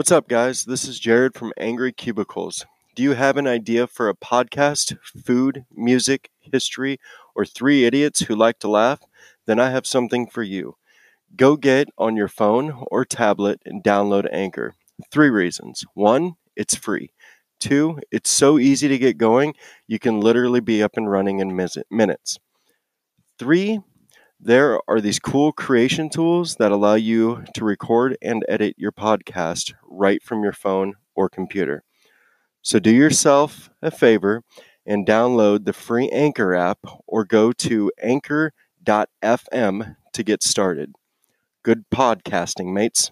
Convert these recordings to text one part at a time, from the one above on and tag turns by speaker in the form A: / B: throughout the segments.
A: What's up, guys? This is Jared from Angry Cubicles. Do you have an idea for a podcast, food, music, history, or three idiots who like to laugh? Then I have something for you. Go get on your phone or tablet and download Anchor. Three reasons. One, it's free. Two, it's so easy to get going, you can literally be up and running in minutes. Three, there are these cool creation tools that allow you to record and edit your podcast right from your phone or computer. So do yourself a favor and download the free Anchor app or go to anchor.fm to get started. Good podcasting, mates.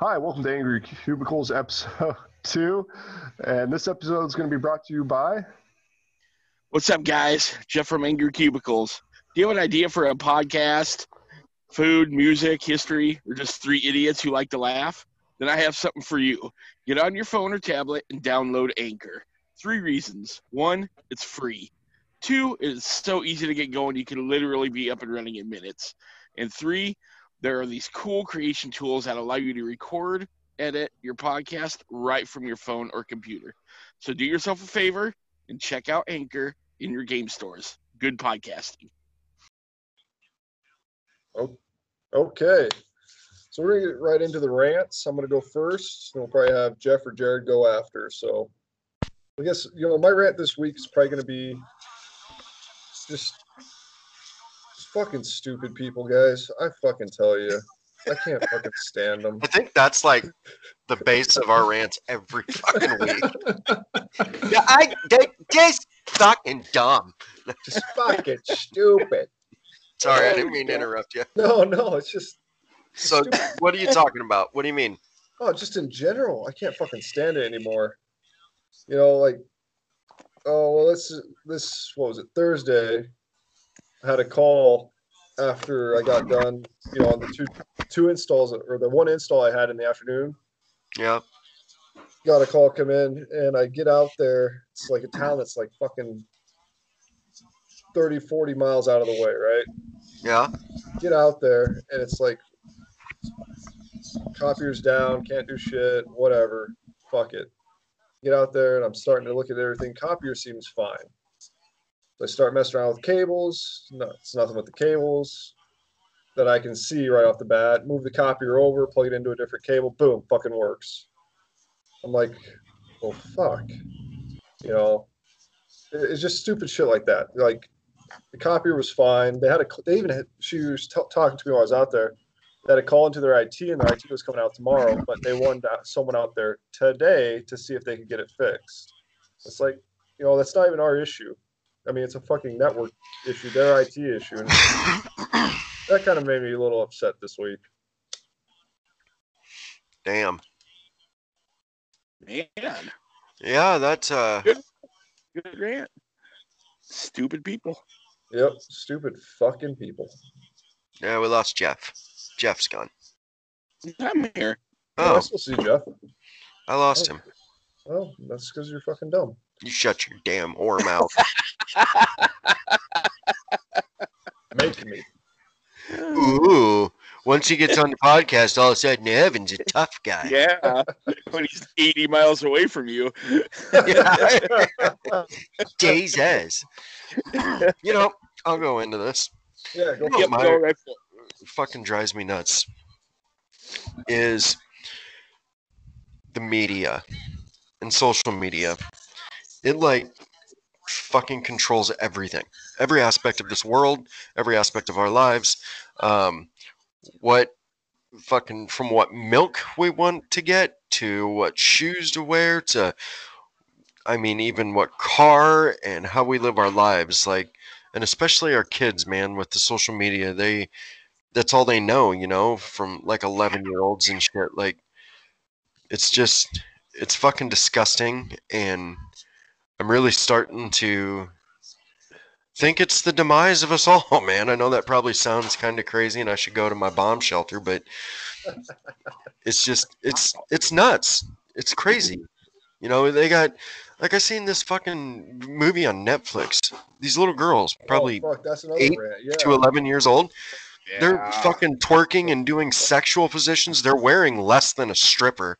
B: Hi, welcome to Angry Cubicles episode two. And this episode is going to be brought to you by.
C: What's up, guys? Jeff from Angry Cubicles. Do you have an idea for a podcast, food, music, history, or just three idiots who like to laugh? Then I have something for you. Get on your phone or tablet and download Anchor. Three reasons. One, it's free. Two, it's so easy to get going, you can literally be up and running in minutes. And three, there are these cool creation tools that allow you to record, edit your podcast right from your phone or computer. So do yourself a favor and check out Anchor in your game stores. Good podcasting.
B: Oh, okay. So we're to get right into the rants. I'm going to go first. And we'll probably have Jeff or Jared go after. So I guess, you know, my rant this week is probably going to be just fucking stupid people, guys. I fucking tell you. I can't fucking stand them.
D: I think that's like the base of our rants every fucking week. yeah, I they just fucking dumb.
B: Just fucking stupid.
D: Sorry, I didn't mean to interrupt you.
B: No, no, it's just
D: So, what are you talking about? What do you mean?
B: oh, just in general. I can't fucking stand it anymore. You know, like oh well, this this what was it Thursday? I had a call after I got done. You know, on the two two installs or the one install I had in the afternoon.
D: Yeah,
B: Got a call come in, and I get out there. It's like a town that's like fucking 30, 40 miles out of the way, right?
D: yeah,
B: get out there and it's like copiers down, can't do shit, whatever. Fuck it. Get out there and I'm starting to look at everything. Copier seems fine. So I start messing around with cables. No, it's nothing with the cables that I can see right off the bat. Move the copier over, plug it into a different cable, boom, fucking works. I'm like, well, fuck. You know, it's just stupid shit like that. Like, the copier was fine. They had a, they even had, she was t- talking to me while I was out there. They had a call into their IT, and their IT was coming out tomorrow, but they wanted someone out there today to see if they could get it fixed. It's like, you know, that's not even our issue. I mean, it's a fucking network issue, their IT issue. And that kind of made me a little upset this week.
D: damn.
C: Man,
D: Yeah, that's uh,
C: good rant. Stupid people.
B: Yep, stupid fucking people.
D: yeah, we lost Jeff. Jeff's gone.
C: I'm here.
B: Oh, oh I
D: Oh,
B: still see Jeff.
D: I lost him.
B: Oh, that's because you're fucking dumb.
D: You shut your damn whore mouth.
B: Make me.
D: Ooh, once he gets on the podcast, all of a sudden Evan's a tough guy.
C: Yeah, when he's 80 miles away from you.
D: Jesus. You know, I'll go into this.
B: Yeah, go
C: Yep,
D: my-
C: go right
D: fucking drives me nuts is the media and social media. It like fucking controls everything, every aspect of this world, every aspect of our lives. Um, what fucking from what milk we want to get to what shoes to wear to, I mean, even what car and how we live our lives. Like, and especially our kids, man, with the social media, they that's all they know, you know, from like 11 year olds and shit. Like, it's just, it's fucking disgusting. And I'm really starting to think it's the demise of us all, man. I know that probably sounds kind of crazy and I should go to my bomb shelter, but it's just, it's, it's nuts. It's crazy. You know, they got, like, I seen this fucking movie on Netflix. These little girls, oh, probably
B: oh, fuck, that's another
D: eight.
B: Yeah.
D: to 11 years old They're fucking twerking and doing sexual positions. They're wearing less than a stripper.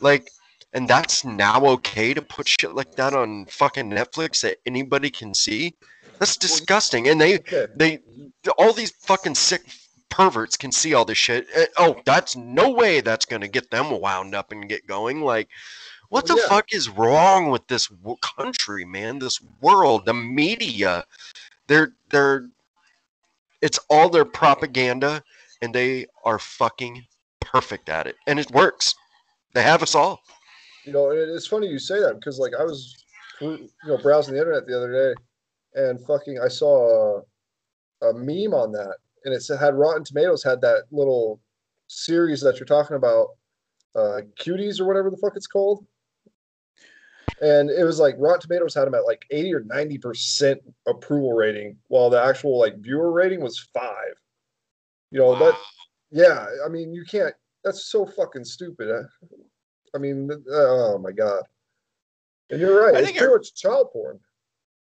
D: Like, and that's now okay to put shit like that on fucking Netflix that anybody can see? That's disgusting. And they, they, all these fucking sick perverts can see all this shit. Eh, Oh, that's no way that's gonna get them wound up and get going. Like, what the
B: yeah.
D: fuck is wrong with this country, man? This world, the media, they're they're, it's all their propaganda, and they are fucking perfect at it, and it works. They have us all.
B: You know, it's funny you say that because like I was, you know, browsing the internet the other day, and fucking I saw a, a meme on that, and it said had Rotten Tomatoes had that little series that you're talking about, uh, Cuties or whatever the fuck it's called, and it was like Rotten Tomatoes had them at like 80 or 90 percent approval rating, while the actual like viewer rating was five. You know that yeah, I mean, you can't. That's so fucking stupid. uh, I mean, oh my god. And you're right.
C: I
B: It's
C: think
B: pretty
C: I-
B: much child porn.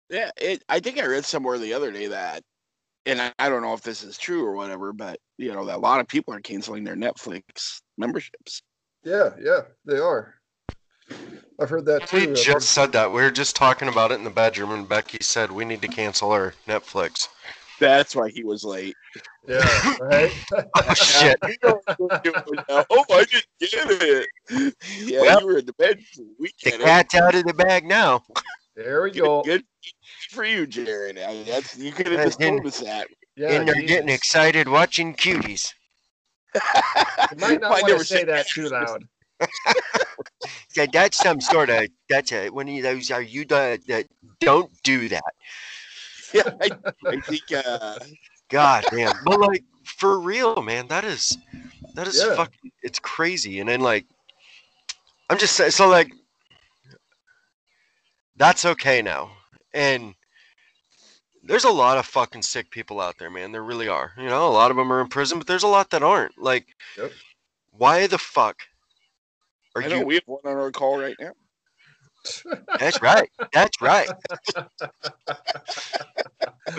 C: Yeah, it. I think I read somewhere the other day that, and I, I don't know if this is true or whatever, but you know that a lot of people are canceling their Netflix memberships.
B: Yeah, yeah, they are. I've heard that too.
D: We just said that. We were just talking about it in the bedroom, and Becky said we need to cancel our Netflix.
C: That's why he was late.
B: yeah, right.
D: Oh shit!
C: You know what we're doing now. Oh, I didn't get it. Yeah,
D: Well,
C: you were in the bedroom. We
D: The
C: get it.
D: cat's out of the bag now.
B: There we
C: Good,
B: go.
C: good for you, Jared. I mean, that's you could have
D: I
C: just told us that.
B: Yeah,
D: and they're getting excited watching cuties.
B: You might not
C: Well, I
B: want
C: never
B: to say that too loud.
D: Yeah, that's some sort of that's a one of those are you the that don't do that.
C: Yeah, I, I think. Uh,
D: God damn. But like for real, man, that is that is
B: Yeah.
D: fucking it's crazy. And then like I'm just saying so like that's okay now. And there's a lot of fucking sick people out there, man. There really are. You know, a lot of them are in prison, but there's a lot that aren't. Like
B: Yep.
D: why the fuck are
C: I know
D: you
C: we have one on our call right now.
D: That's right. That's right. but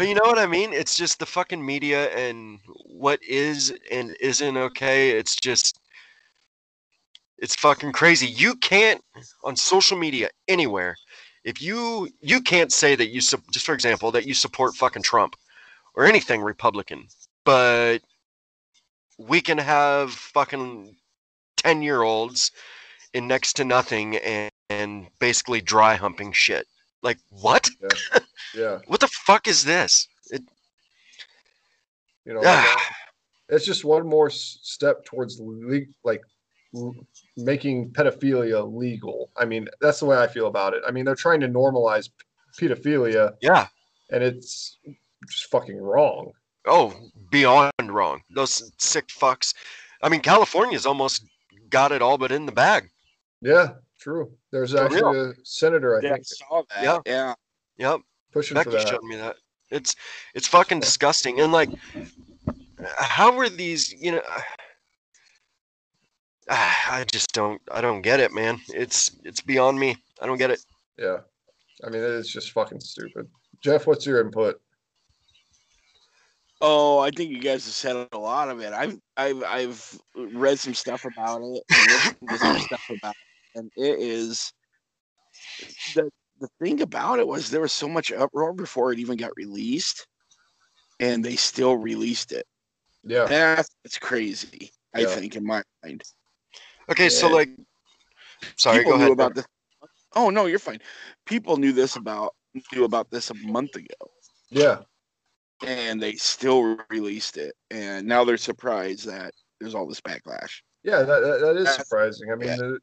D: you know what I mean? It's just the fucking media and what is and isn't okay. It's just it's fucking crazy. You can't on social media anywhere if you you can't say that you just for example that you support fucking Trump or anything Republican, but we can have fucking 10 year olds in next to nothing and, and basically dry humping shit. Like what?
B: Yeah,
D: What the fuck is this? It,
B: you know, it's just one more step towards le- like making pedophilia legal. I mean, that's the way I feel about it. I mean, they're trying to normalize pedophilia,
D: yeah.
B: and it's just fucking wrong.
D: Oh, beyond wrong. Those sick fucks. I mean, California's almost got it all but in the bag.
B: Yeah, true. There's
D: For
B: actually a senator, I
C: Yeah, I
B: think,
C: saw that.
D: Yeah.
C: Yeah.
D: Yep.
B: pushing for that.
D: showed me that. It's it's fucking disgusting. And like, how are these? You know, I just don't. I don't get it, man. It's it's beyond me. I don't get it.
B: Yeah, I mean, it's just fucking stupid. Jeff, what's your input?
C: Oh, I think you guys have said a lot of it. I've I've I've read some stuff about it and some stuff about it, and it is the the thing about it was there was so much uproar before it even got released, and they still released it.
B: Yeah,
C: That's it's crazy. I
B: Yeah.
C: think in my mind.
D: Okay, so like, sorry,
C: People
D: go
C: knew
D: ahead.
C: about this. Oh no, you're fine. People knew this about knew about this a month ago.
B: yeah,
C: and they still released it and now they're surprised that there's all this backlash
B: yeah. That that, that is
C: That's-
B: surprising. I mean,
C: yeah.
B: there,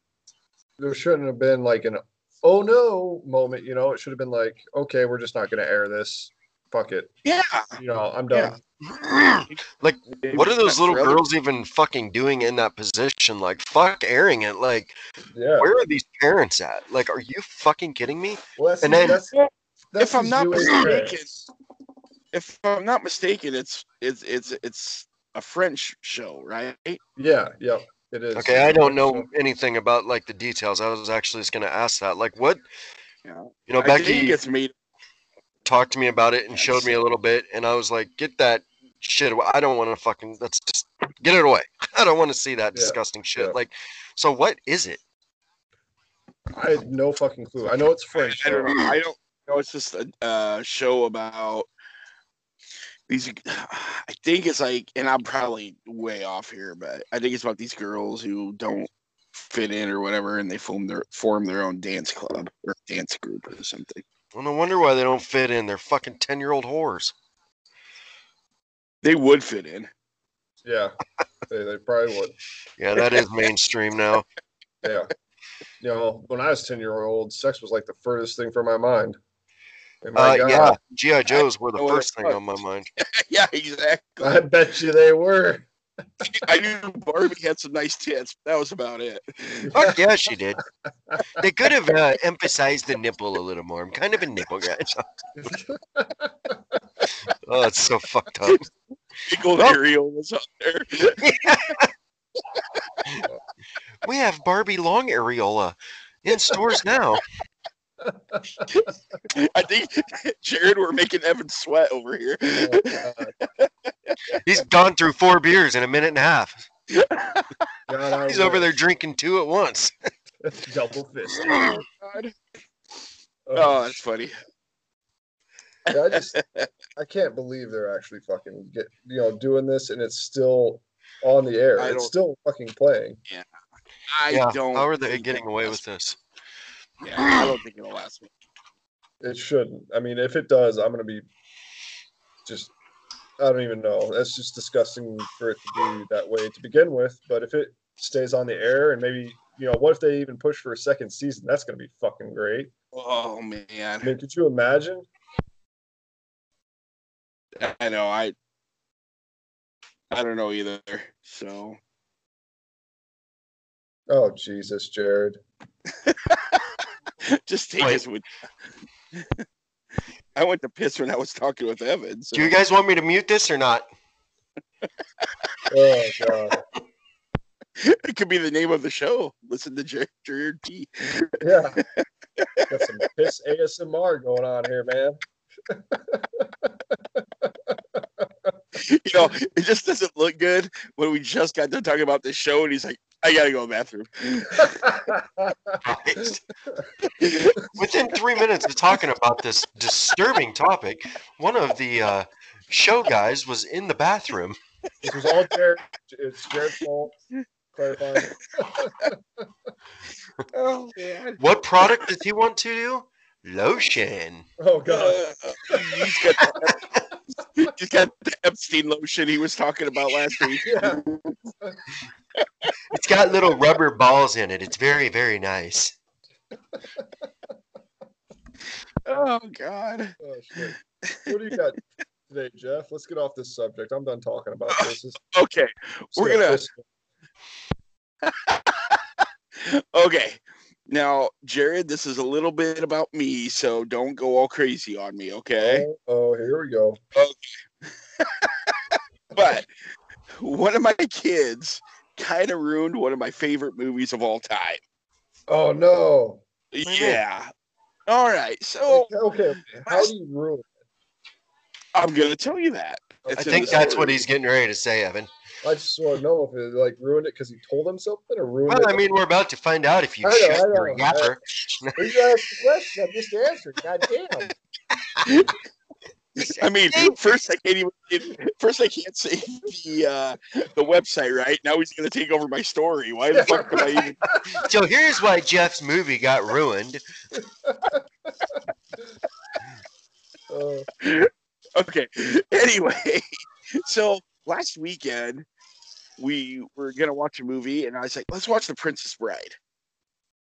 B: there shouldn't have been like an oh no moment. You know, it should have been like, okay, we're just not going to air this. Fuck it.
C: yeah
B: You know, I'm done. Yeah.
D: like, what are those little girls even fucking doing in that position? Like, fuck airing it. Like,
B: Yeah.
D: where are these parents at? Like, are you fucking kidding me?
B: Well,
D: And then-
B: that's, that's
C: if i'm not mistaken if i'm not mistaken it's it's it's it's a french show right
B: Yeah, yeah, it is.
D: Okay, I don't know anything about like the details. I was actually just gonna ask that. Like, what?
C: yeah
D: You know,
C: i think
D: Becky
C: it's made
D: talked to me about it and showed me a little bit, and I was like, get that shit. away. I don't want to fucking. Let's just get it away. I don't want to see that
B: Yeah,
D: disgusting shit.
B: yeah.
D: Like, so what is it?
B: I had no fucking clue. I know it's French.
C: I don't know. I don't know. It's just a uh, show about these. I think it's like, and I'm probably way off here, but I think it's about these girls who don't fit in or whatever, and they form their form their own dance club or dance group or something.
D: Well, no wonder why they don't fit in. They're fucking ten year old whores.
C: They would fit in.
B: Yeah, they, they probably would.
D: Yeah, that is mainstream now.
B: Yeah. You know, when I was 10 year old, sex was like the furthest thing from my mind. And my
D: Uh,
B: God,
D: yeah, GI Joes were the first thing on my mind.
C: yeah, exactly.
B: I bet you they were.
C: I knew Barbie had some nice tits. But that was about it.
D: Fuck yeah, she did. They could have uh, emphasized the nipple a little more. I'm kind of a nipple guy. oh, it's so fucked up.
C: Old Ariel was up there.
D: We have Barbie long areola in stores now.
C: I think Jared, we're making Evan sweat over here.
B: Oh,
D: He's gone through four beers in a minute and a half.
B: God, I
D: He's over there drinking two at once.
B: Double fist.
C: Oh, God. Oh, that's funny.
B: Yeah, I just I can't believe they're actually fucking get you know doing this and it's still on the air.
C: I
B: It's still fucking playing. Yeah.
C: I
D: yeah,
C: don't.
D: how are they getting away with this?
C: Yeah, I don't think it'll last me.
B: It shouldn't. I mean, if it does, I'm gonna be just I don't even know. That's just disgusting for it to be that way to begin with. But if it stays on the air and maybe you know, what if they even push for a second season? That's gonna be fucking great.
C: Oh
B: I
C: man,
B: mean, could you imagine?
C: I know. I. I don't know either. So
B: Oh Jesus, Jared.
C: just take
D: Wait.
C: us with. I went to piss when I was talking with Evan. So.
D: Do you guys want me to mute this or not?
B: Oh God.
C: it could be the name of the show. Listen to Jared, Jared T.
B: Yeah. Got some piss ASMR going on here, man.
C: You know, it just doesn't look good when we just got done talking about this show, and he's like, "I gotta go to the bathroom."
D: Within three minutes of talking about this disturbing topic, one of the uh, show guys was in the bathroom.
B: this was all Jared. It's Jared's fault. Clarifying.
C: Oh man.
D: What product does he want to do? Lotion.
B: Oh God.
C: He's got the, he's got the Epstein lotion he was talking about last week.
B: Yeah.
D: It's got little rubber balls in it. It's very, very nice.
C: Oh God.
B: Oh shit. What do you got today, Jeff? Let's get off this subject. I'm done talking about oh, this. This-
C: Okay. We're gonna- Okay. Now, Jared, this is a little bit about me, so don't go all crazy on me, okay?
B: Oh, oh, here we go. Okay.
C: But one of my kids kind of ruined one of my favorite movies of all time.
B: Oh no.
C: Yeah. All right. So
B: Okay. okay. How do you ruin?
C: I'm gonna tell you that. It's
D: I think that's
C: story.
D: what he's getting ready to say, Evan.
B: I just want to know if it like ruined it because he told him something or ruined
D: Well,
B: it.
D: I mean, we're about to find out if you
B: I know,
D: shut your yapper.
B: you asked the question. I'm just answering. God damn.
C: I mean, first I can't even. First I can't say the uh, the website right now. He's gonna take over my story. Why the fuck am I even?
D: So here's why Jeff's movie got ruined.
B: Uh,
C: Okay. Anyway, so last weekend we were gonna watch a movie, and I was like, "Let's watch The Princess Bride."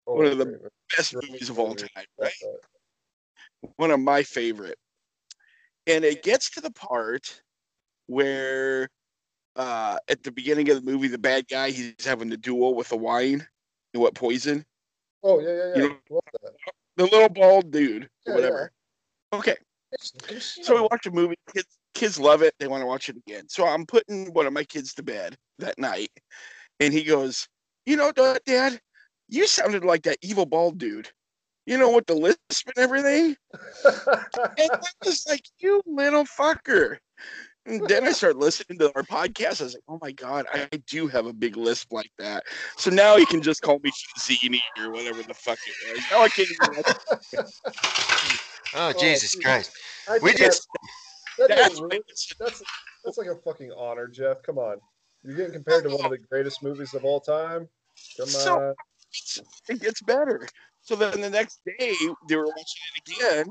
B: oh,
C: One of the
B: great.
C: Best movies of all time, right? One of my favorite. And it gets to the part where, uh, at the beginning of the movie, the bad guy he's having the duel with the wine and what poison.
B: Oh yeah, yeah, yeah.
C: You know- The little bald dude,
B: Yeah,
C: or whatever. Okay. So we watch a movie. Kids, kids love it. They want to watch it again. So I'm putting one of my kids to bed that night, and he goes, "You know, Dad, you sounded like that evil bald dude. You know, with the lisp and everything." And I was like, "You little fucker." And then I started listening to our podcast. I was like, oh my God, I do have a big lisp like that. So now he can just call me Zini or whatever the fuck it was. Now I can't even.
D: Oh,
B: Oh,
D: Jesus
B: geez.
D: Christ.
B: I
D: We
B: think that-
D: just
B: that
C: That's
B: really- that's that's like a fucking honor, Jeff. Come on, you're getting compared to one of the greatest movies of all time. Come
C: So-
B: on.
C: it gets better. So then the next day they were watching it again,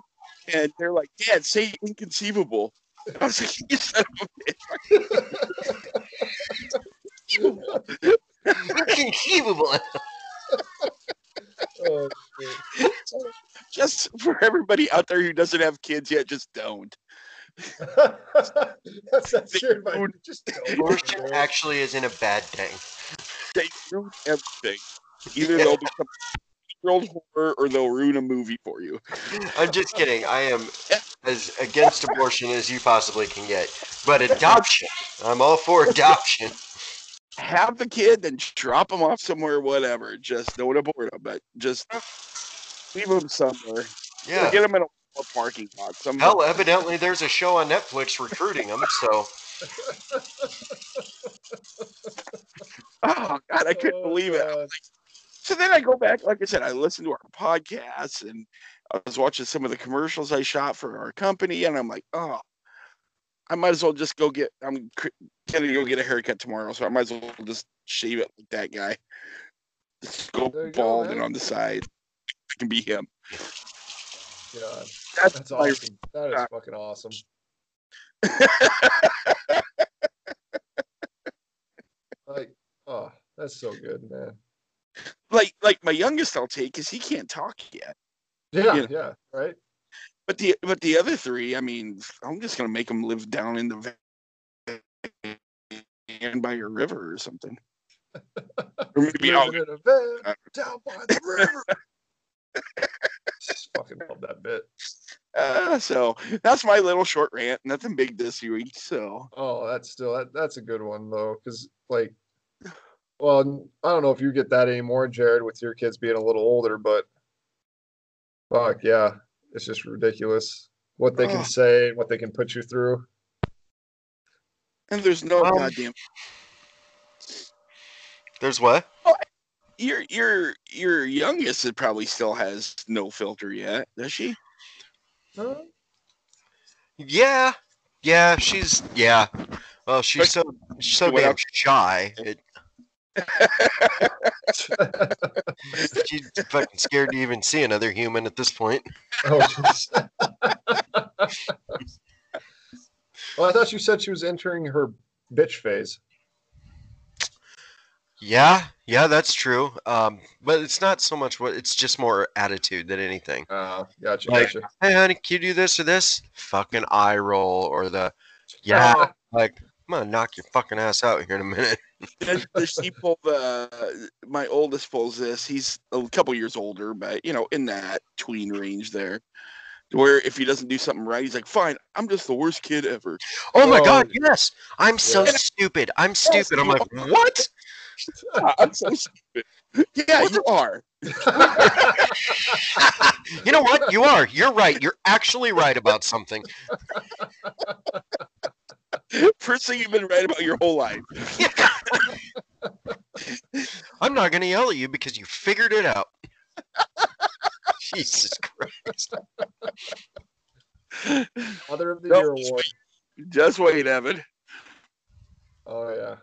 C: and they're like, "Dad, say inconceivable." I was like, "You son of a bitch."
D: inconceivable.
B: Oh.
C: Just for everybody out there who doesn't have kids yet, just don't.
B: that's that's your advice. Just don't.
D: Abortion actually isn't a bad thing.
C: They ruin everything. Either they'll become world horror or they'll ruin a movie for you.
D: I'm just kidding. I am as against abortion as you possibly can get. But adoption, I'm all for adoption.
C: Have the kid, then drop them off somewhere, whatever. Just don't abort them, but just leave them somewhere.
D: Yeah.
C: Get them in a parking lot. Some
D: Hell, evidently there's a show on Netflix recruiting them, so
C: Oh God, I couldn't
B: Oh,
C: believe it.
B: Oh,
C: So then I go back, like I said, I listened to our podcasts and I was watching some of the commercials I shot for our company, and I'm like, oh, I might as well just go get. I'm gonna go get a haircut tomorrow, so I might as well just shave it like that guy. Just go
B: you go,
C: bald and on the side. I can be him.
B: God,
C: That's,
B: that's awesome. That is fucking awesome. Like, oh, that's so good, man.
C: Like like my youngest I'll take because he can't talk yet.
B: Yeah,
C: Yeah.
B: yeah, right.
C: But the but the other three, I mean, I'm just gonna make them live down in the van by a river or something. Or maybe
B: Living in a van down by the river. Just fucking love that bit.
C: Uh, so that's my little short rant. Nothing big this week. So
B: Oh, that's still that, that's a good one though, because like, well, I don't know if you get that anymore, Jared, with your kids being a little older, but fuck yeah, it's just ridiculous what they can
C: Ugh.
B: say, what they can put you through.
C: and there's no
D: Um,
C: goddamn
D: there's what?
C: your your your youngest it probably still has no filter yet, does she?
B: Huh?
D: Yeah. Yeah, she's yeah. Well, she's so so damn shy. It, she's fucking scared to even see another human at this point.
B: oh, well, I thought you said she was entering her bitch phase.
D: Yeah, yeah, that's true. Um, but it's not so much what it's just more attitude than anything.
B: Uh, gotcha,
D: Like-
B: gotcha.
D: Hey, honey, can you do this or this? Fucking eye roll or the yeah, like I'm gonna knock your fucking ass out here in a minute.
C: Does, does she pull the? Uh, my oldest pulls this. He's a couple years older, but you know, in that tween range there, where if he doesn't do something right, he's like, "Fine, I'm just the worst kid ever."
D: Oh my
B: Oh.
D: god, um, yes, I'm so
B: Yeah.
D: stupid. I'm stupid. I'm like, what?
C: I'm so stupid. Yeah, you are.
D: you know what? You are. You're right. You're actually right about something.
C: First thing you've been right about your whole life.
D: I'm not gonna yell at you because you figured it out. Jesus Christ.
B: Mother of the
C: No,
B: Year
C: just
B: award.
C: Just wait, Evan.
B: Oh yeah.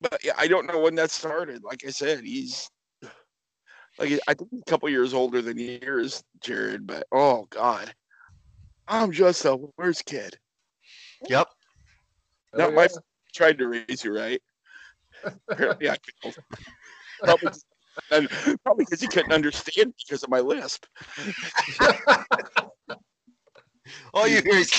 C: But yeah, I don't know when that started. Like I said, he's like I think a couple years older than yours, Jared. But oh god, I'm just the worst kid.
D: Yep.
C: Not
B: Hell oh,
C: my
B: yeah.
C: Tried to raise you right. Apparently, I failed. Probably, and probably because he couldn't understand because of my lisp.
D: All you hear is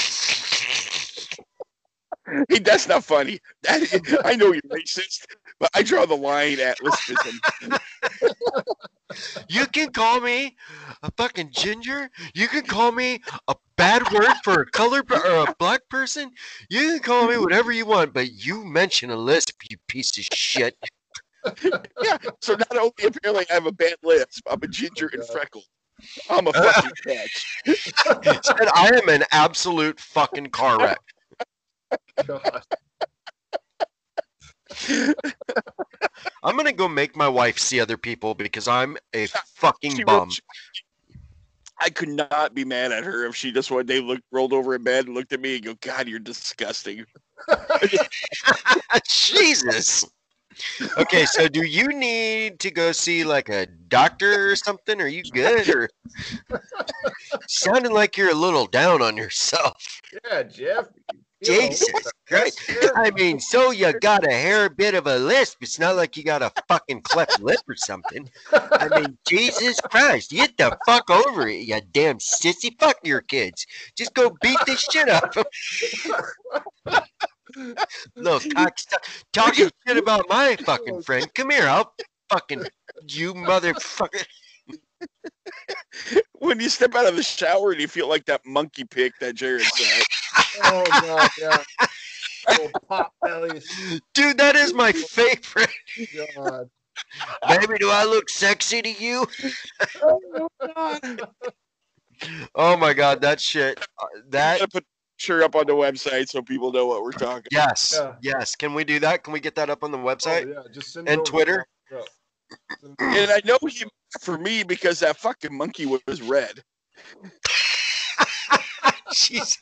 C: Hey, that's not funny. That I know you're racist, but I draw the line at lispism.
D: you can call me a fucking ginger. You can call me a bad word for a color per- or a black person. You can call me whatever you want, but you mention a lisp, you piece of shit.
C: Yeah. So not only apparently I have a bad lisp, I'm a ginger and freckled. I'm a fucking catch.
D: Said I am an absolute fucking car wreck.
B: God.
D: I'm gonna go make my wife see other people because I'm a fucking
C: She
D: bum.
C: rolled- she- I could not be mad at her if she just one day looked rolled over in bed and looked at me and go, God, you're disgusting.
D: Jesus. Okay, so do you need to go see like a doctor or something? Are you good? Or sounding like you're a little down on yourself.
B: Yeah, Jeff. You know,
D: Jesus Christ. I mean, so you got a hair bit of a lisp. It's not like you got a fucking cleft lip or something. I mean, Jesus Christ, get the fuck over it, you damn sissy. Fuck your kids. Just go beat this shit up. Little cockstuck. Talking shit about my fucking friend. Come here, I'll fucking you motherfucker.
C: When you step out of the shower and you feel like that monkey pick that Jared said.
B: Oh god, yeah. Pop bellies.
D: Dude, that is my favorite.
B: God.
D: Baby, do I look sexy to you? Oh my god, that shit. Uh,
C: I'm
D: that
C: gonna put a picture up on the website so people know what we're talking. About.
D: Yes,
B: Yeah.
D: yes. Can we do that? Can we get that up on the website?
B: Oh, yeah, just send
D: And
B: over.
D: Twitter?
B: Yeah. Send it-
C: And I know he for me because that fucking monkey was red.
D: Jeez.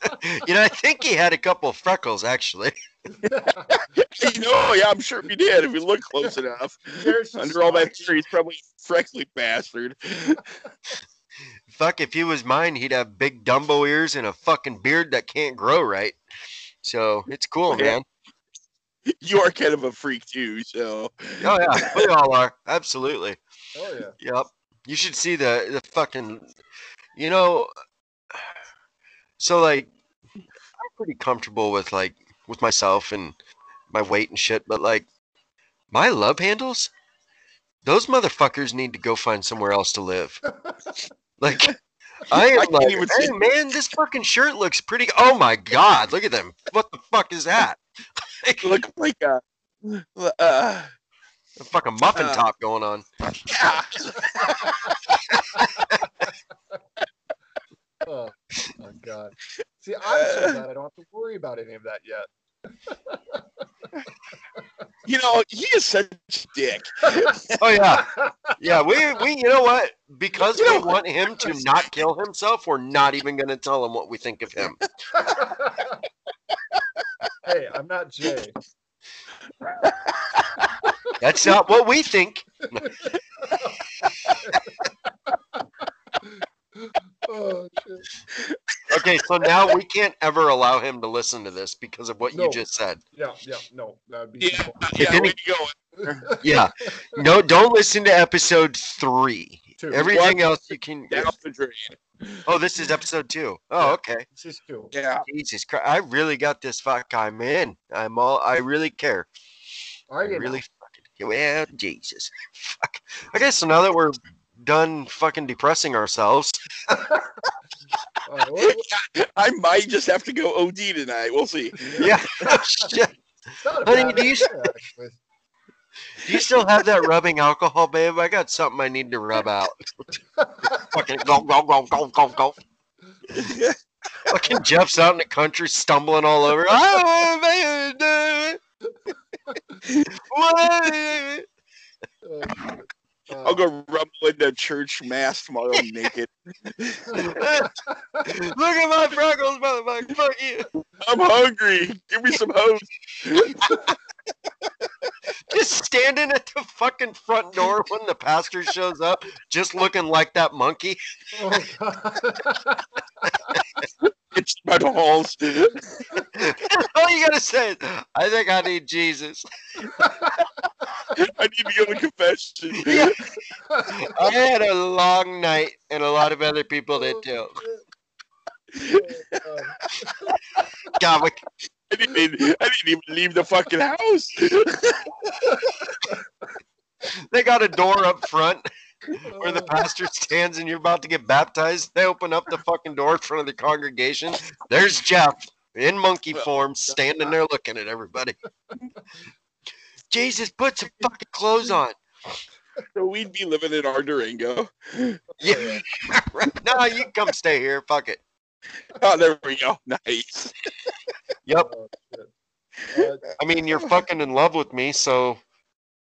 D: You know, I think he had a couple of freckles actually.
C: You know, yeah, I'm sure he did if you look close enough.
B: There's just
C: Under all that
B: like-
C: hair, he's probably a freckly bastard.
D: Fuck, if he was mine, he'd have big Dumbo ears and a fucking beard that can't grow right. So it's cool,
C: Yeah.
D: man.
C: You are kind of a freak too, so
D: Oh yeah, we all are. Absolutely.
B: Oh yeah.
D: Yep. You should see the the fucking you know so like I'm pretty comfortable with like with myself and my weight and shit, but like my love handles, those motherfuckers need to go find somewhere else to live. Like I am
C: I
D: like,
C: even
D: hey man, this fucking shirt looks pretty. Oh my god, look at them! What the fuck is that?
C: look like a uh,
D: A fucking muffin
C: Uh,
D: top going on.
C: yeah.
B: Oh, oh god. See, I'm so glad I don't have to worry about any of that yet.
C: You know, he is such a dick.
D: Oh yeah, yeah. We we you know what? Because
C: You
D: we
C: know-
D: want him to not kill himself, we're not even gonna tell him what we think of him.
B: hey, I'm not Jay.
D: That's not what we think.
B: Oh shit.
D: Okay, so now we can't ever allow him to listen to this because of what you just said.
B: Yeah, yeah, no, that would be
C: Yeah, yeah,
D: any-
C: way to go.
D: Yeah. No, don't listen to episode three.
B: Two.
D: Everything
C: What?
D: else you can.
C: Down the drain.
D: Oh, this is episode two. Oh,
B: Yeah.
D: okay.
B: This is two.
C: Yeah.
D: Jesus Christ, I really got this fuck. I'm in. I'm all. I really care.
B: All right,
D: I really fucking. Well, Jesus. Fuck. Okay, so now that we're done fucking depressing ourselves,
B: All right, what- what-
C: I might just have to go OD tonight. We'll see.
D: yeah. Oh, shit.
B: it's not a
D: Honey, do you-
B: idea.
D: Do you still have that rubbing alcohol, babe? I got something I need to rub out. fucking go go go go go go. Fucking Jeff's out in the country stumbling all over. Oh, man, what?
B: Shit.
C: I'll go rumble into church mass tomorrow naked.
D: Look at my freckles, motherfucker. Fuck you.
C: I'm hungry. Give me some hose.
D: Just standing at the fucking front door when the pastor shows up, just looking like that monkey.
B: oh,
C: It's my balls.
D: All you gotta say is, I think I need Jesus.
C: I need to go to confession.
D: Yeah. I had a long night, and a lot of other people did too.
B: God.
D: We,
C: I didn't, even- I didn't even leave the fucking house.
D: they got a door up front where the pastor stands, and you're about to get baptized. They open up the fucking door in front of the congregation. There's Jeff in monkey form, standing there looking at everybody. Jesus, put some fucking clothes on.
C: so we'd be living in our Durango.
D: Yeah, right. No, you can come stay here. Fuck it.
C: Oh, there we go. Nice.
D: Yep.
B: Oh. Uh,
D: I mean, you're fucking in love with me, so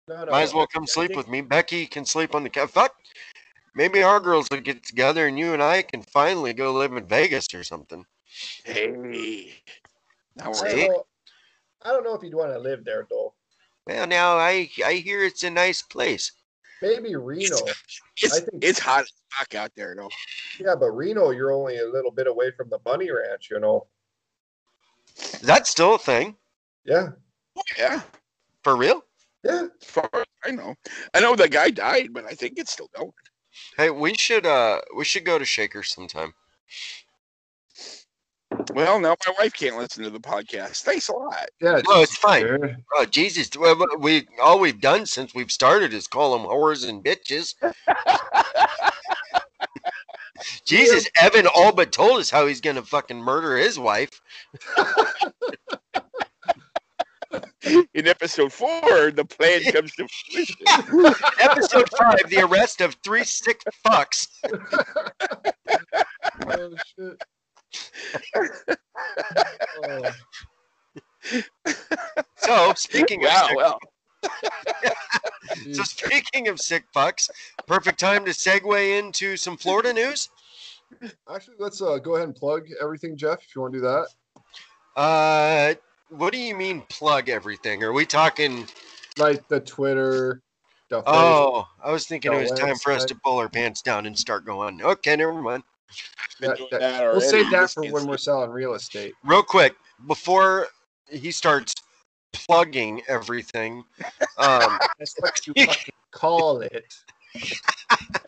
B: no, no,
D: might as well come
B: I
D: sleep
B: think-
D: with me. Becky can sleep on the couch. Fuck. Maybe our girls will get together and you and I can finally go live in Vegas or something.
C: Hey. Now
B: I
C: we're
B: don't, know, I don't know if you'd want to live there though.
D: Well, now I I hear it's a nice place.
B: Maybe Reno.
C: it's,
B: I think-
C: it's hot as fuck out there though.
B: Yeah, but Reno, you're only a little bit away from the bunny ranch, you know.
D: Is that still a thing?
B: Yeah,
C: yeah.
D: For real?
B: yeah.
C: As far as I know. I know the guy died, but I think it's still going.
D: Hey, we should uh we should go to Shakers sometime.
C: Well, now my wife can't listen to the podcast. Thanks a lot.
B: Yeah.
D: No, it's fine.
B: Sure.
D: Oh Jesus! Well, we all we've done since we've started is call them whores and bitches. Jesus, Evan all but told us how he's gonna fucking murder his wife.
C: In episode four, the plan comes to fruition.
D: Episode five: the arrest of three sick fucks.
B: Oh shit. Oh,
D: So speaking of
C: Wow,
D: sick,
C: well,
D: so speaking of sick fucks, perfect time to segue into some Florida news.
B: Actually, let's uh, go ahead and plug everything, Jeff. If you want to do that.
D: Uh, what do you mean plug everything? Are we talking?
B: like the Twitter. The
D: Oh, I was thinking it
B: The
D: was time for us to pull our pants down and start going. Okay, never mind.
C: Been
B: that- that-
C: that
B: we'll
C: already.
B: save that for when we're selling real estate.
D: Real quick, before he starts plugging everything, um,
B: That's what you fucking call it.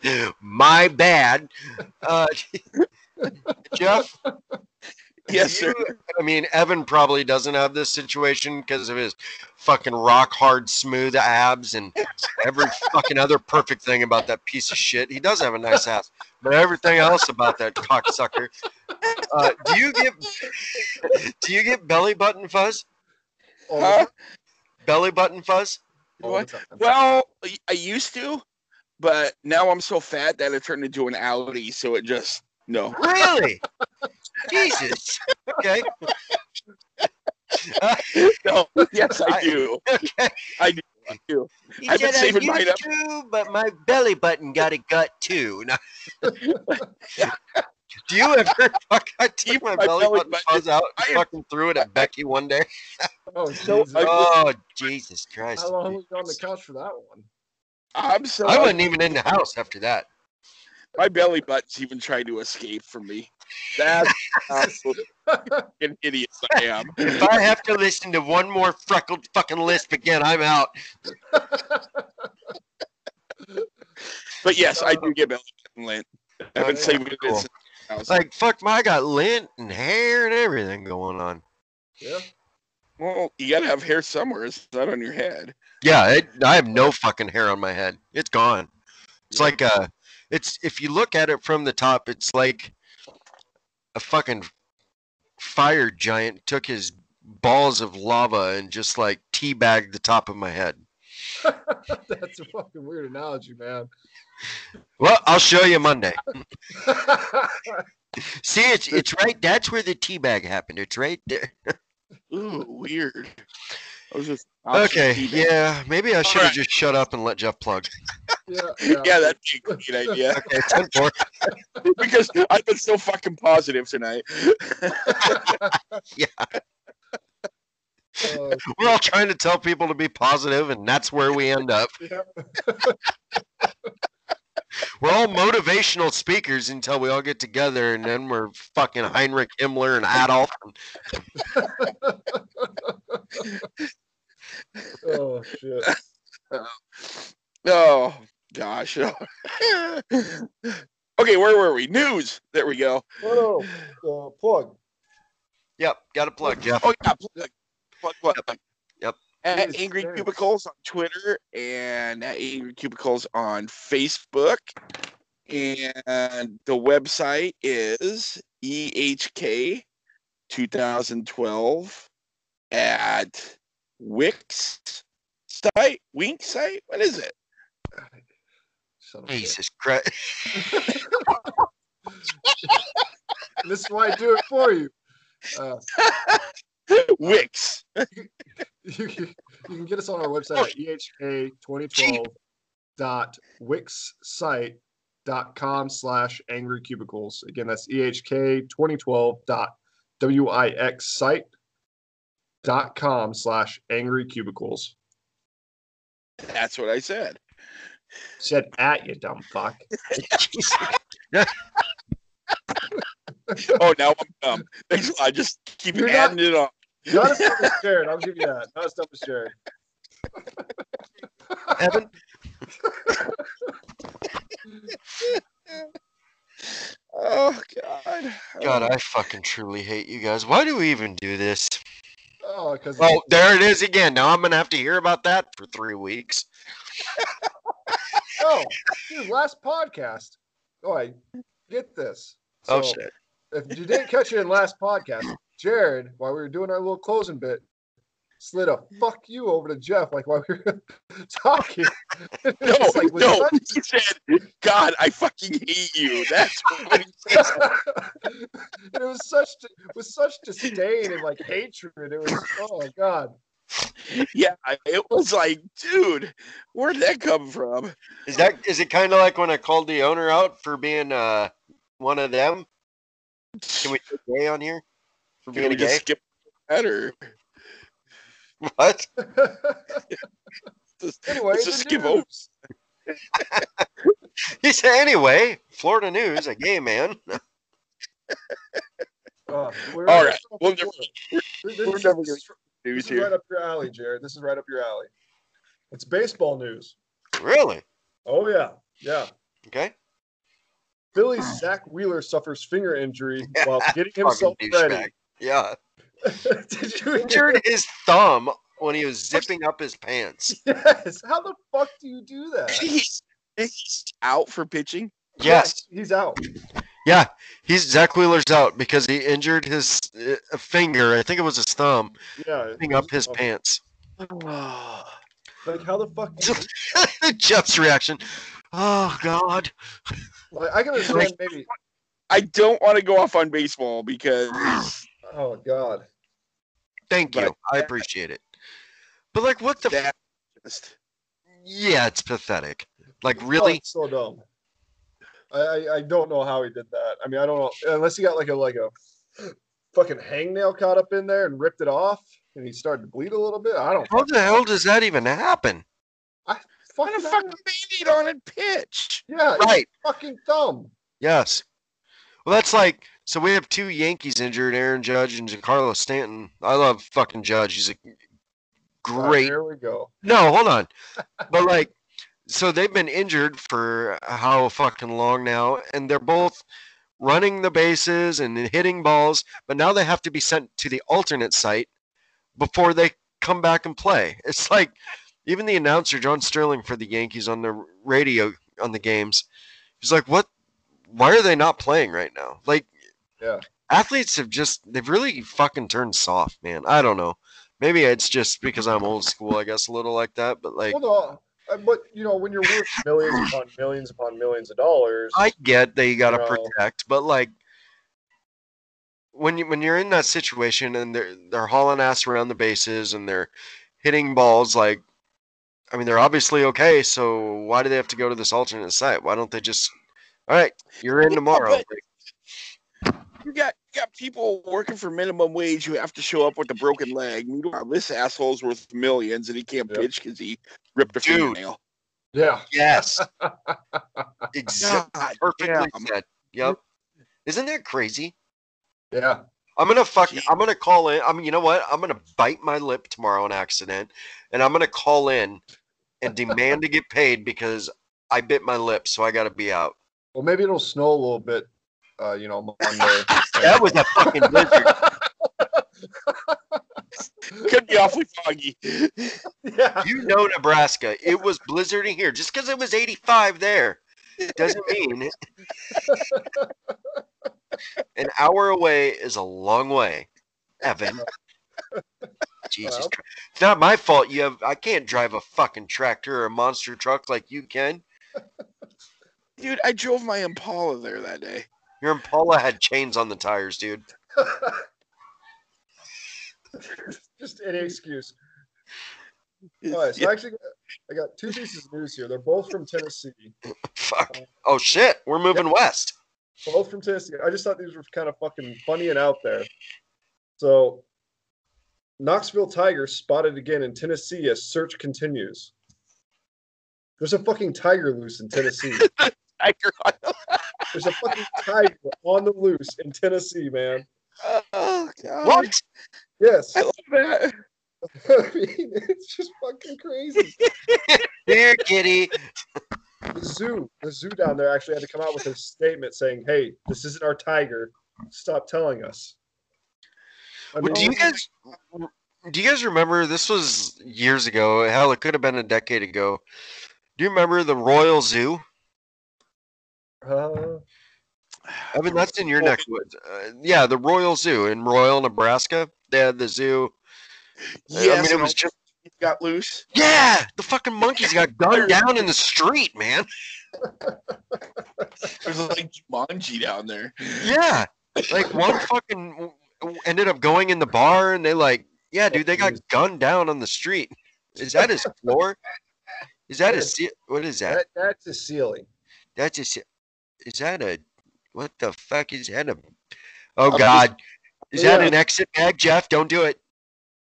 D: my bad. Uh, Jeff,
C: Yes,
D: you-
C: sir.
D: I mean, Evan probably doesn't have this situation because of his fucking rock hard smooth abs and every fucking other perfect thing about that piece of shit. He does have a nice ass, but everything else about that cocksucker. Uh, do you get do you get belly button fuzz?
C: Huh?
D: Belly button fuzz?
B: time.
C: Well, I used to, but now I'm so fat that it turned into an outie, so it just no.
D: Really? Jesus. Okay.
C: No, yes, I
D: I-
C: do.
D: Okay.
C: I do. I do.
D: He
C: I've
D: said I
C: saving mine up.
D: to, but my belly button got a gut too. Now- Do you ever fuck I took my,
C: My
D: belly,
C: belly
D: button
C: button-
D: fuzz out
C: I
D: and
C: am-
D: fucking threw it at Becky one day?
B: Oh,
C: So,
B: Jesus.
D: Oh Jesus Christ.
B: How long was you on the couch for that one?
C: I'm so.
D: I wasn't even in the house after that.
C: My belly button's even trying to escape from me. That's how fucking idiot I am.
D: If I have to listen to one more freckled fucking lisp again, I'm out.
C: But yes, I do get belly button lint. I've been oh,
D: Okay,
C: saving it
D: cool.
C: since.
D: Like fuck, my I got lint and hair and everything going on.
B: yeah.
C: Well, you gotta have hair somewhere. It's not on your head.
D: Yeah, it, I have no fucking hair on my head. It's gone. It's
B: Yeah.
D: like a. It's if you look at it from the top, it's like a fucking fire giant took his balls of lava and just like teabagged the top of my head.
B: That's a fucking weird analogy, man.
D: Well, I'll show you Monday. See, it's it's right. That's where the teabag happened. It's right there.
C: Ooh, weird. I was just
D: Okay, yeah, maybe I should have
C: Alright.
D: just shut up and let Jeff plug.
B: yeah,
C: Yeah, that'd be a great idea.
D: Okay, ten four.
C: because I've been so fucking positive tonight.
B: Uh,
D: We're all trying to tell people to be positive, and that's where we end up.
B: yeah.
D: We're all motivational speakers until we all get together, and then we're fucking Heinrich Himmler and Adolf.
B: Oh shit.
C: Oh gosh. okay, where were we? News. There we go.
B: Oh no. Uh, plug.
D: Yep, got a plug, Jeff.
C: Oh yeah, plug, plug, plug.
D: Yep.
C: At
B: Yes,
C: Angry
B: yes.
C: Cubicles on Twitter and at Angry Cubicles on Facebook. And the website is EHK 2012 at Wix site. Wink site? What is it?
B: Son of.
D: Jesus Christ.
B: This is why I do it for you. Uh,
C: Wix.
B: you, can, you can get us on our website oh, at ehk2012.wixsite.com slash angry cubicles. Again, that's E ehk2012.wixsite.com slash angry cubicles.
C: That's what I said.
B: Said at you, dumb fuck.
C: Oh, now I'm dumb. I. Just keep
B: You're
C: adding it on.
B: Not as dumb as Jared. I'll give you that. Not as dumb as Jared.
D: Evan,
C: Oh God.
D: God, I fucking truly hate you guys. Why do we even do this?
B: Oh, because
D: Oh, there it is again. Now I'm gonna have to hear about that for three weeks.
B: oh, dude, last podcast. Oh, I get this.
D: Oh shit.
B: If you didn't catch it in last podcast, Jared, while we were doing our little closing bit, slid a fuck you over to Jeff, like while we were talking.
C: No,
B: like,
C: no.
B: such-
C: He said, "God, I fucking hate you." That's what he said.
B: and it was such with such disdain and like hatred. It was oh my god.
C: Yeah, it was like, dude, where'd that come from?
D: Is that is it kind of like when I called the owner out for being uh one of them? Can we get gay on here for
C: Can
D: being
C: we
D: a gay?
C: just skip that or
D: What?
C: just,
B: anyway,
C: let's just skip over?
D: He said anyway. Florida news, a gay man.
B: Uh, we're-
C: All right,
B: so-
C: we'll never-
B: this-
C: we're never
B: this-
C: News
B: This is right up your alley, Jared. This is right up your alley. It's baseball news.
D: Really?
B: Oh yeah, yeah.
D: Okay.
B: Philly's Zack Wheeler suffers finger injury while getting himself ready.
D: Douchebag. Yeah.
B: Did you
D: Injured his thumb when he was zipping up his pants.
B: Yes. How the fuck do you do that?
C: He's, he's out for pitching.
D: Yes.
B: he's out.
D: Yeah. He's Zack Wheeler's out because he injured his uh, finger. I think it was his thumb,
B: Yeah.
D: zipping up his pants.
B: Like how the fuck? do you-
D: Jeff's reaction. Oh God.
B: Like, I can understand maybe.
C: I don't want to go off on baseball because
B: Oh god.
D: Thank
C: But
D: you. I appreciate it. But like, what the? F-
C: that just
D: yeah, it's pathetic. Like,
B: Oh,
D: really?
B: so dumb. I, I I don't know how he did that. I mean, I don't know unless he got like a like a fucking hangnail caught up in there and ripped it off, and he started to bleed a little bit. I don't.
D: How the hell does that even happen?
C: I
B: Fucking
C: a fucking band-aid on and pitch.
B: yeah,
D: Right.
B: fucking thumb.
D: Yes. Well, that's like so. We have two Yankees injured: Aaron Judge and Giancarlo Stanton. I love fucking Judge. He's a great.
B: Here we go.
D: No, hold on. But like, so they've been injured for how fucking long now, and they're both running the bases and hitting balls. But now they have to be sent to the alternate site before they come back and play. It's like even the announcer John Sterling for the Yankees on the radio on the games. He's like, "What? Why are they not playing right now?" Like,
B: Yeah.
D: athletes have just they've really fucking turned soft, man. I don't know. Maybe it's just because I'm old school, I guess, a little like that. But like,
B: Well, no, uh, but you know when you're worth millions upon millions upon millions of dollars.
D: I get that you got to
B: No.
D: protect, but like when you when you're in that situation and they're they're hauling ass around the bases and they're hitting balls, like I mean, they're obviously okay. So why do they have to go to this alternate site? Why don't they just? All right, you're in
C: Yeah,
D: tomorrow.
C: but- You got you got people working for minimum wage who have to show up with a broken leg. Meanwhile, this asshole's worth millions and he can't
B: Yep.
C: pitch because he ripped a
D: Dude.
C: fingernail.
B: yeah.
D: Yes, exactly.
C: God
D: Perfectly
C: damn.
D: said. Yep. Isn't that crazy?
B: Yeah.
D: I'm gonna fuck.
C: Gee.
D: I'm gonna call in. I mean, you know what? I'm gonna bite my lip tomorrow on accident, and I'm gonna call in and demand to get paid because I bit my lip, so I got to be out.
B: Well, maybe it'll snow a little bit. Uh, you know, Monday.
D: That was a fucking blizzard.
C: Could be awfully foggy.
B: yeah.
D: You know, Nebraska. It was blizzarding here. Just because it was 85 there doesn't mean an hour away is a long way, Evan. Jesus
B: Well.
D: Christ. It's not my fault you have I can't drive a fucking tractor or a monster truck like you can.
C: Dude, I drove my Impala there that day.
D: Your Impala had chains on the tires, dude.
B: Just any excuse. All right, so
C: Yeah,
B: actually, I got two pieces of news here. They're both from Tennessee.
D: Fuck. Um, oh shit, we're moving west.
B: Both from Tennessee. I just thought these were kind of fucking funny and out there. So, Knoxville tiger spotted again in Tennessee as search continues. There's a fucking tiger loose in Tennessee.
C: tiger on
B: There's a fucking tiger on the loose in Tennessee, man.
C: Oh god.
D: What?
B: Yes.
C: I love that.
B: I mean, it's just fucking crazy.
D: There, kitty.
B: The zoo, the zoo down there actually had to come out with a statement saying, "Hey, this isn't our tiger. Stop telling us." I
D: Well, do you guys do you guys remember this was years ago? Hell, it could have been a decade ago. Do you remember the Royal Zoo?
B: Uh,
D: I mean, that's in your next woods. Uh, yeah, the Royal Zoo in Royal, Nebraska. They had the zoo. I mean, it was just
C: got loose.
D: yeah. The fucking monkeys got gunned down in the street, man.
C: There's like Jumanji down there.
D: Yeah, like one fucking ended up going in the bar, and they like, yeah, dude, they got gunned down on the street. Is that his floor? Is that a what is that?
B: that, that's a ceiling.
D: That's just is that a what the fuck is that a oh god is that an exit bag jeff don't do it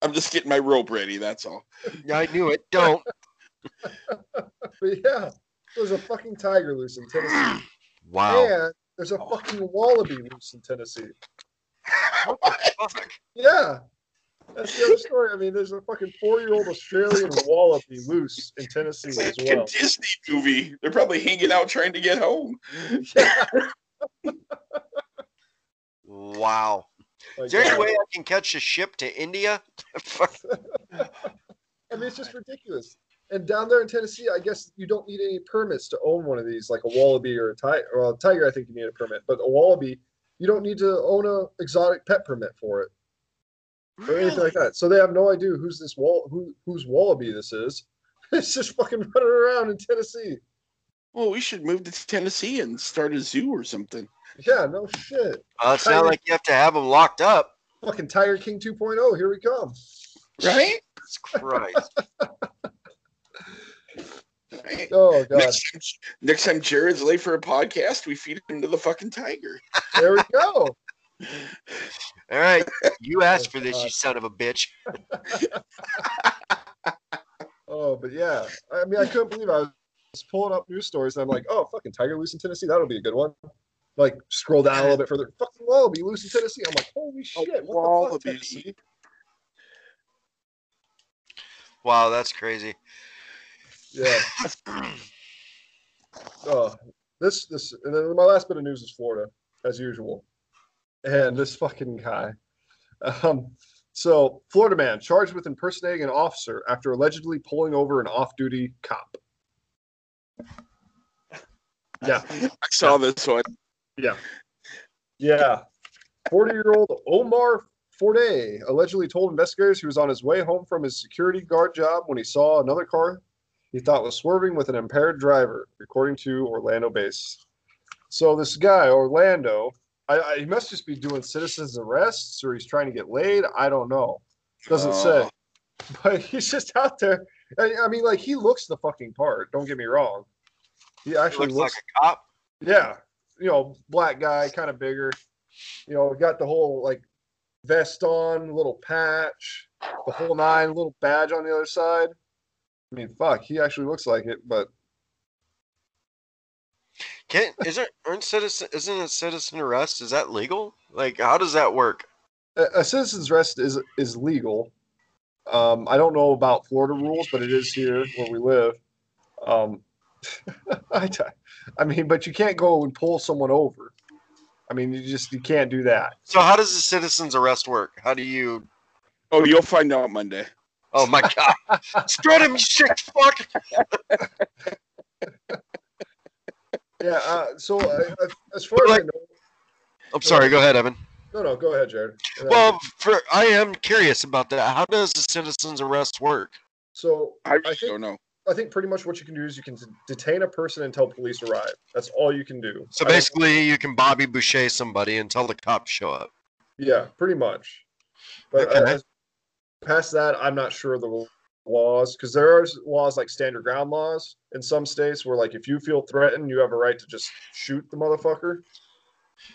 C: I'm just getting my rope ready. That's all.
D: i knew it don't
B: But yeah, there's a fucking tiger loose in Tennessee,
D: wow
B: and there's a fucking wallaby loose in Tennessee.
D: Fuck.
B: Yeah, that's the other story. I mean, there's a fucking four-year-old Australian wallaby loose in Tennessee
C: It's
B: as
C: like a. Disney movie. They're probably hanging out trying to get home.
B: Yeah.
D: wow
B: Like,
D: is there any way i can catch a ship to india
B: I mean, it's just ridiculous. And down there in Tennessee, I guess you don't need any permits to own one of these, like a wallaby or a tiger. Well, a tiger, I think you need a permit, but a wallaby, you don't need to own a exotic pet permit for it or anything like that. So they have no idea who's this wall, who whose wallaby this is. It's just fucking running around in Tennessee.
C: Well, we should move to Tennessee and start a zoo or something.
B: Yeah, no shit.
D: well, it's not like you have to have them locked up
B: Fucking Tiger King 2.0. Here we come.
C: Right?
D: Jesus Christ.
C: Right.
B: Oh god.
C: Next time, next time Jared's late for a podcast, we feed him to the fucking tiger.
B: There we go.
D: all right you oh, asked for this you son of a bitch
B: Oh, but yeah. I mean, I couldn't believe I was pulling up news stories and I'm like, oh, fucking Tiger loose in Tennessee. That'll be a good one. Like, scroll down a little bit further. Fucking wallaby loose in Tennessee. I'm like, holy oh, shit. What the fuck,
C: wallaby.
B: Tennessee?
D: wow that's crazy
B: Yeah. Oh, this, this, and then my last bit of news is Florida, as usual. And this fucking guy. Um, so, Florida man charged with impersonating an officer after allegedly pulling over an off duty cop. Yeah.
C: I saw this one.
B: Yeah. Yeah. 40 year old Omar Forday allegedly told investigators he was on his way home from his security guard job when he saw another car he thought was swerving with an impaired driver, according to Orlando base. So this guy, Orlando, I, I, he must just be doing citizens arrests or he's trying to get laid. I don't know. Doesn't say.
C: Oh.
B: But he's just out there. I, I mean, like, he looks the fucking part. Don't get me wrong. He
D: He
B: actually
D: looks
B: looks
D: like a cop
B: yeah, you know, black guy, kind of bigger. You know, got the whole like vest on, little patch, the whole nine, little badge on the other side. I mean, fuck, he actually looks like it, but
D: Can't isn't aren't citizen isn't a citizen arrest? Is that legal? Like how does that work?
B: a, a citizen's arrest is is legal. Um, I don't know about Florida rules, but it is here where we live. Um, I, t- I mean, but you can't go and pull someone over. I mean, you just you can't do that.
D: So how does the citizen's arrest work? How do you
C: Oh, you'll find out Monday.
D: Oh my god. Spread him, you sick fuck.
B: Yeah. Uh, so uh, as far as I know,
D: I'm sorry, go ahead, Evan.
B: no, no, go ahead, Jared. And then-
D: Well, for I am curious about that. How does the citizen's arrest work?
B: so
C: I really
B: think-
C: don't know.
B: I think pretty much what you can do is you can detain a person until police arrive. That's all you can do.
D: So basically, you can Bobby Boucher somebody until the cops show up.
B: yeah, pretty much. But
D: Okay.
B: as, Past that, I'm not sure the laws because there are laws like standard ground laws in some states where, like, if you feel threatened, you have a right to just shoot the motherfucker.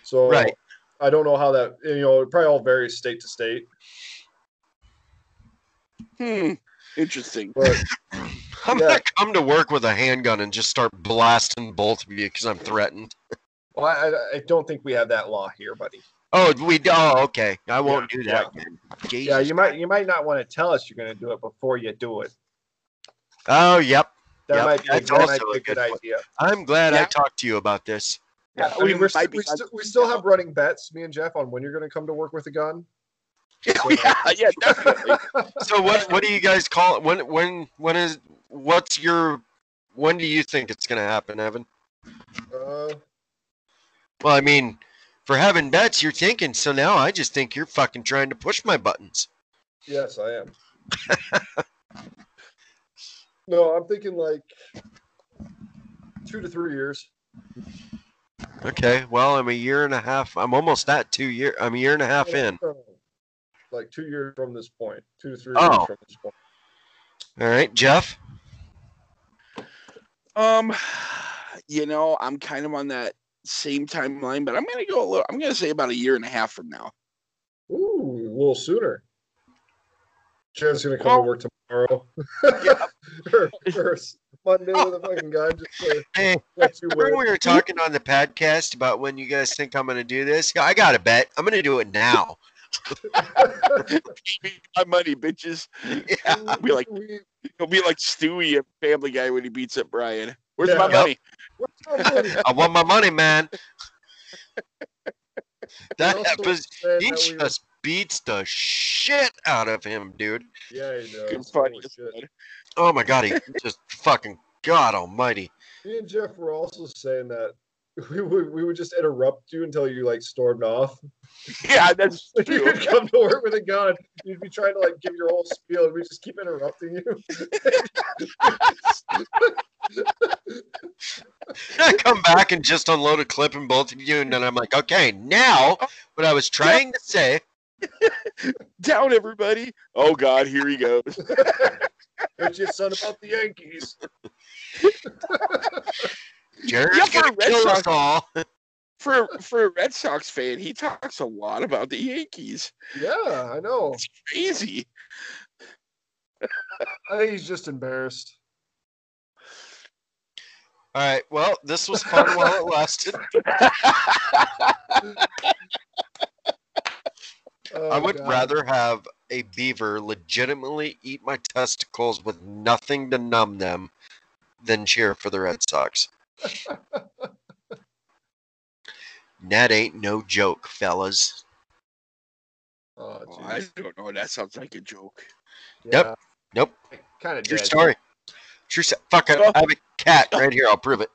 B: So,
D: Right.
B: I don't know how that, you know, it probably all varies state to state.
C: Hmm. Interesting.
B: But
D: I'm
B: Yeah.
D: gonna come to work with a handgun and just start blasting both of you because I'm threatened.
B: well, I, I- I don't think we have that law here, buddy.
D: Oh, we. do. Oh, okay. I won't
B: Yeah,
D: do that. man. Jesus.
B: Yeah, you might you might not want to tell us you're going to do it before you do it.
D: Oh, yep.
B: That
D: Yep,
B: might be,
D: that's
B: that might
D: also
B: be
D: a
B: a good
D: good
B: idea.
D: I'm glad I talked to you about this.
B: Yeah,
C: Yeah,
B: I mean,
C: we
B: we're st- we, st- we still have running bets, me and Jeff, on when you're going to come to work with a gun.
C: Oh, yeah, yeah, definitely.
D: So what? What do you guys call it? When? When? When is? What's your? When do you think it's gonna happen, Evan?
B: Uh,
D: Well, I mean, for having bets, you're thinking. So now I just think you're fucking trying to push my buttons.
B: yes, I am. no, I'm thinking like two to three years.
D: Okay. Well, I'm a year and a half. I'm almost at two year. I'm a year and a half in.
B: Like two years from this point, two to three
D: Oh.
B: years from this point.
D: All right, Jeff.
C: Um, you know, I'm kind of on that same timeline, but I'm gonna go a little. I'm gonna say about a year and a half from now.
B: Ooh, a little sooner. Jared's gonna come
C: Well-
B: to work tomorrow.
C: Yeah.
B: or, or Monday with a fucking gun just to
D: Hey,
B: let
D: remember we were talking on the podcast about when you guys think I'm gonna do this? Yeah, I got a bet. I'm gonna do it now.
C: My money, bitches.
D: Yeah.
C: I'll be like, he'll be like Stewie, a Family Guy, when he beats up Brian. Where's
B: Yeah.
C: my
B: Yep.
C: money?
B: what's our money?
D: I want my money, man. That happens. He
B: that we were-
D: just beats the shit out of him, dude.
B: Yeah, he
C: Good
B: does.
C: funny.
B: Holy shit.
D: Oh my god, he just fucking God Almighty.
B: Me and Jeff were also saying that we would we would just interrupt you until you like stormed off.
C: Yeah, that's
B: you
C: true.
B: would come to work with a gun. You'd be trying to like give your whole spiel, and we just keep interrupting you.
D: I come back and just unload a clip in both of you, and then I'm like, okay, now what I was trying to say.
C: Down, everybody. Oh God, here he goes.
B: It's your son about the Yankees.
D: Jared's
C: Yeah, for
D: gonna
C: a Red
D: kill us
C: Sox-
D: all.
C: For for a Red Sox fan, he talks a lot about the Yankees.
B: Yeah, I know.
C: It's crazy.
B: I think he's just embarrassed.
D: All right, well, this was fun while it lasted.
B: Oh,
D: I would
B: God.
D: rather have a beaver legitimately eat my testicles with nothing to numb them than cheer for the Red Sox. that ain't no joke, fellas.
B: Oh,
C: Oh, I don't know. That sounds like a joke.
D: Yep. Nope.
B: Kind of
D: True
B: dead.
D: story. True story. Fuck it. I have a cat right here. I'll prove it.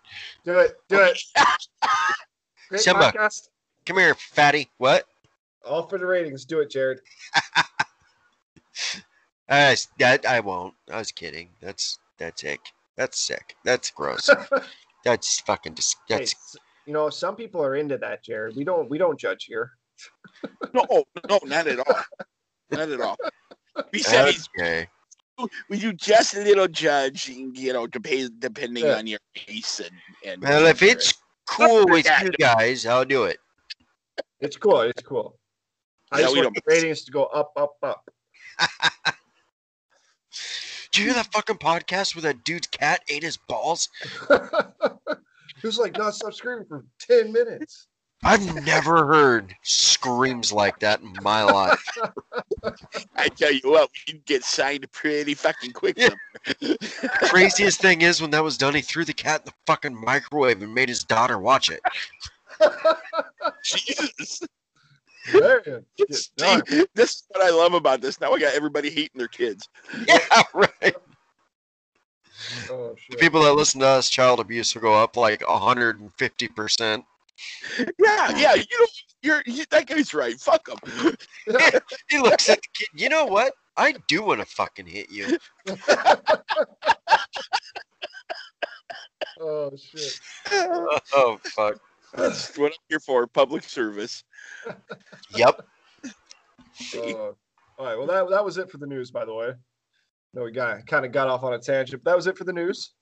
B: Do it. Do it. Great
D: Simba.
B: podcast.
D: Come here, fatty. What?
B: All for the ratings. Do it, Jared.
D: Uh, that I won't. I was kidding. That's that's sick. That's sick. That's gross. That's fucking dis-
B: Hey,
D: That's
B: s- you know, some people are into that, Jared. We don't. We don't judge here.
C: No, no, not at all. Not at all. Besides,
D: okay.
C: we do just a little judging, you know, depend, depending
B: Yeah.
C: on your race and and.
D: Well, if it's cool with
C: Yeah.
D: you guys, I'll do it.
B: It's cool. It's cool. I
C: Yeah,
B: just want the ratings to go up, up, up.
D: Did you hear that fucking podcast where that dude's cat ate his balls?
B: Who's like not stop screaming for ten minutes?
D: I've never heard screams like that in my life.
C: I tell you what, we can get signed pretty fucking quick.
D: Yeah. Craziest thing is when that was done, he threw the cat in the fucking microwave and made his daughter watch it.
C: Jesus.
B: There you
C: It's-
B: get done.
C: this is what I love about this. Now I got everybody hating their kids.
D: Yeah, right.
B: Oh shit.
D: People that listen to us, child abuse will go up like 150%.
C: Yeah, yeah. You know, you're you, that guy's right. Fuck him.
D: He looks at the kid, you know what? I do want to fucking hit you.
B: oh shit.
D: Oh, fuck.
C: That's what I'm here for. Public service.
D: Yep.
B: Oh, All right. Well, that that was it for the news, by the way. No, we got kind of got off on a tangent. But that was it for the news.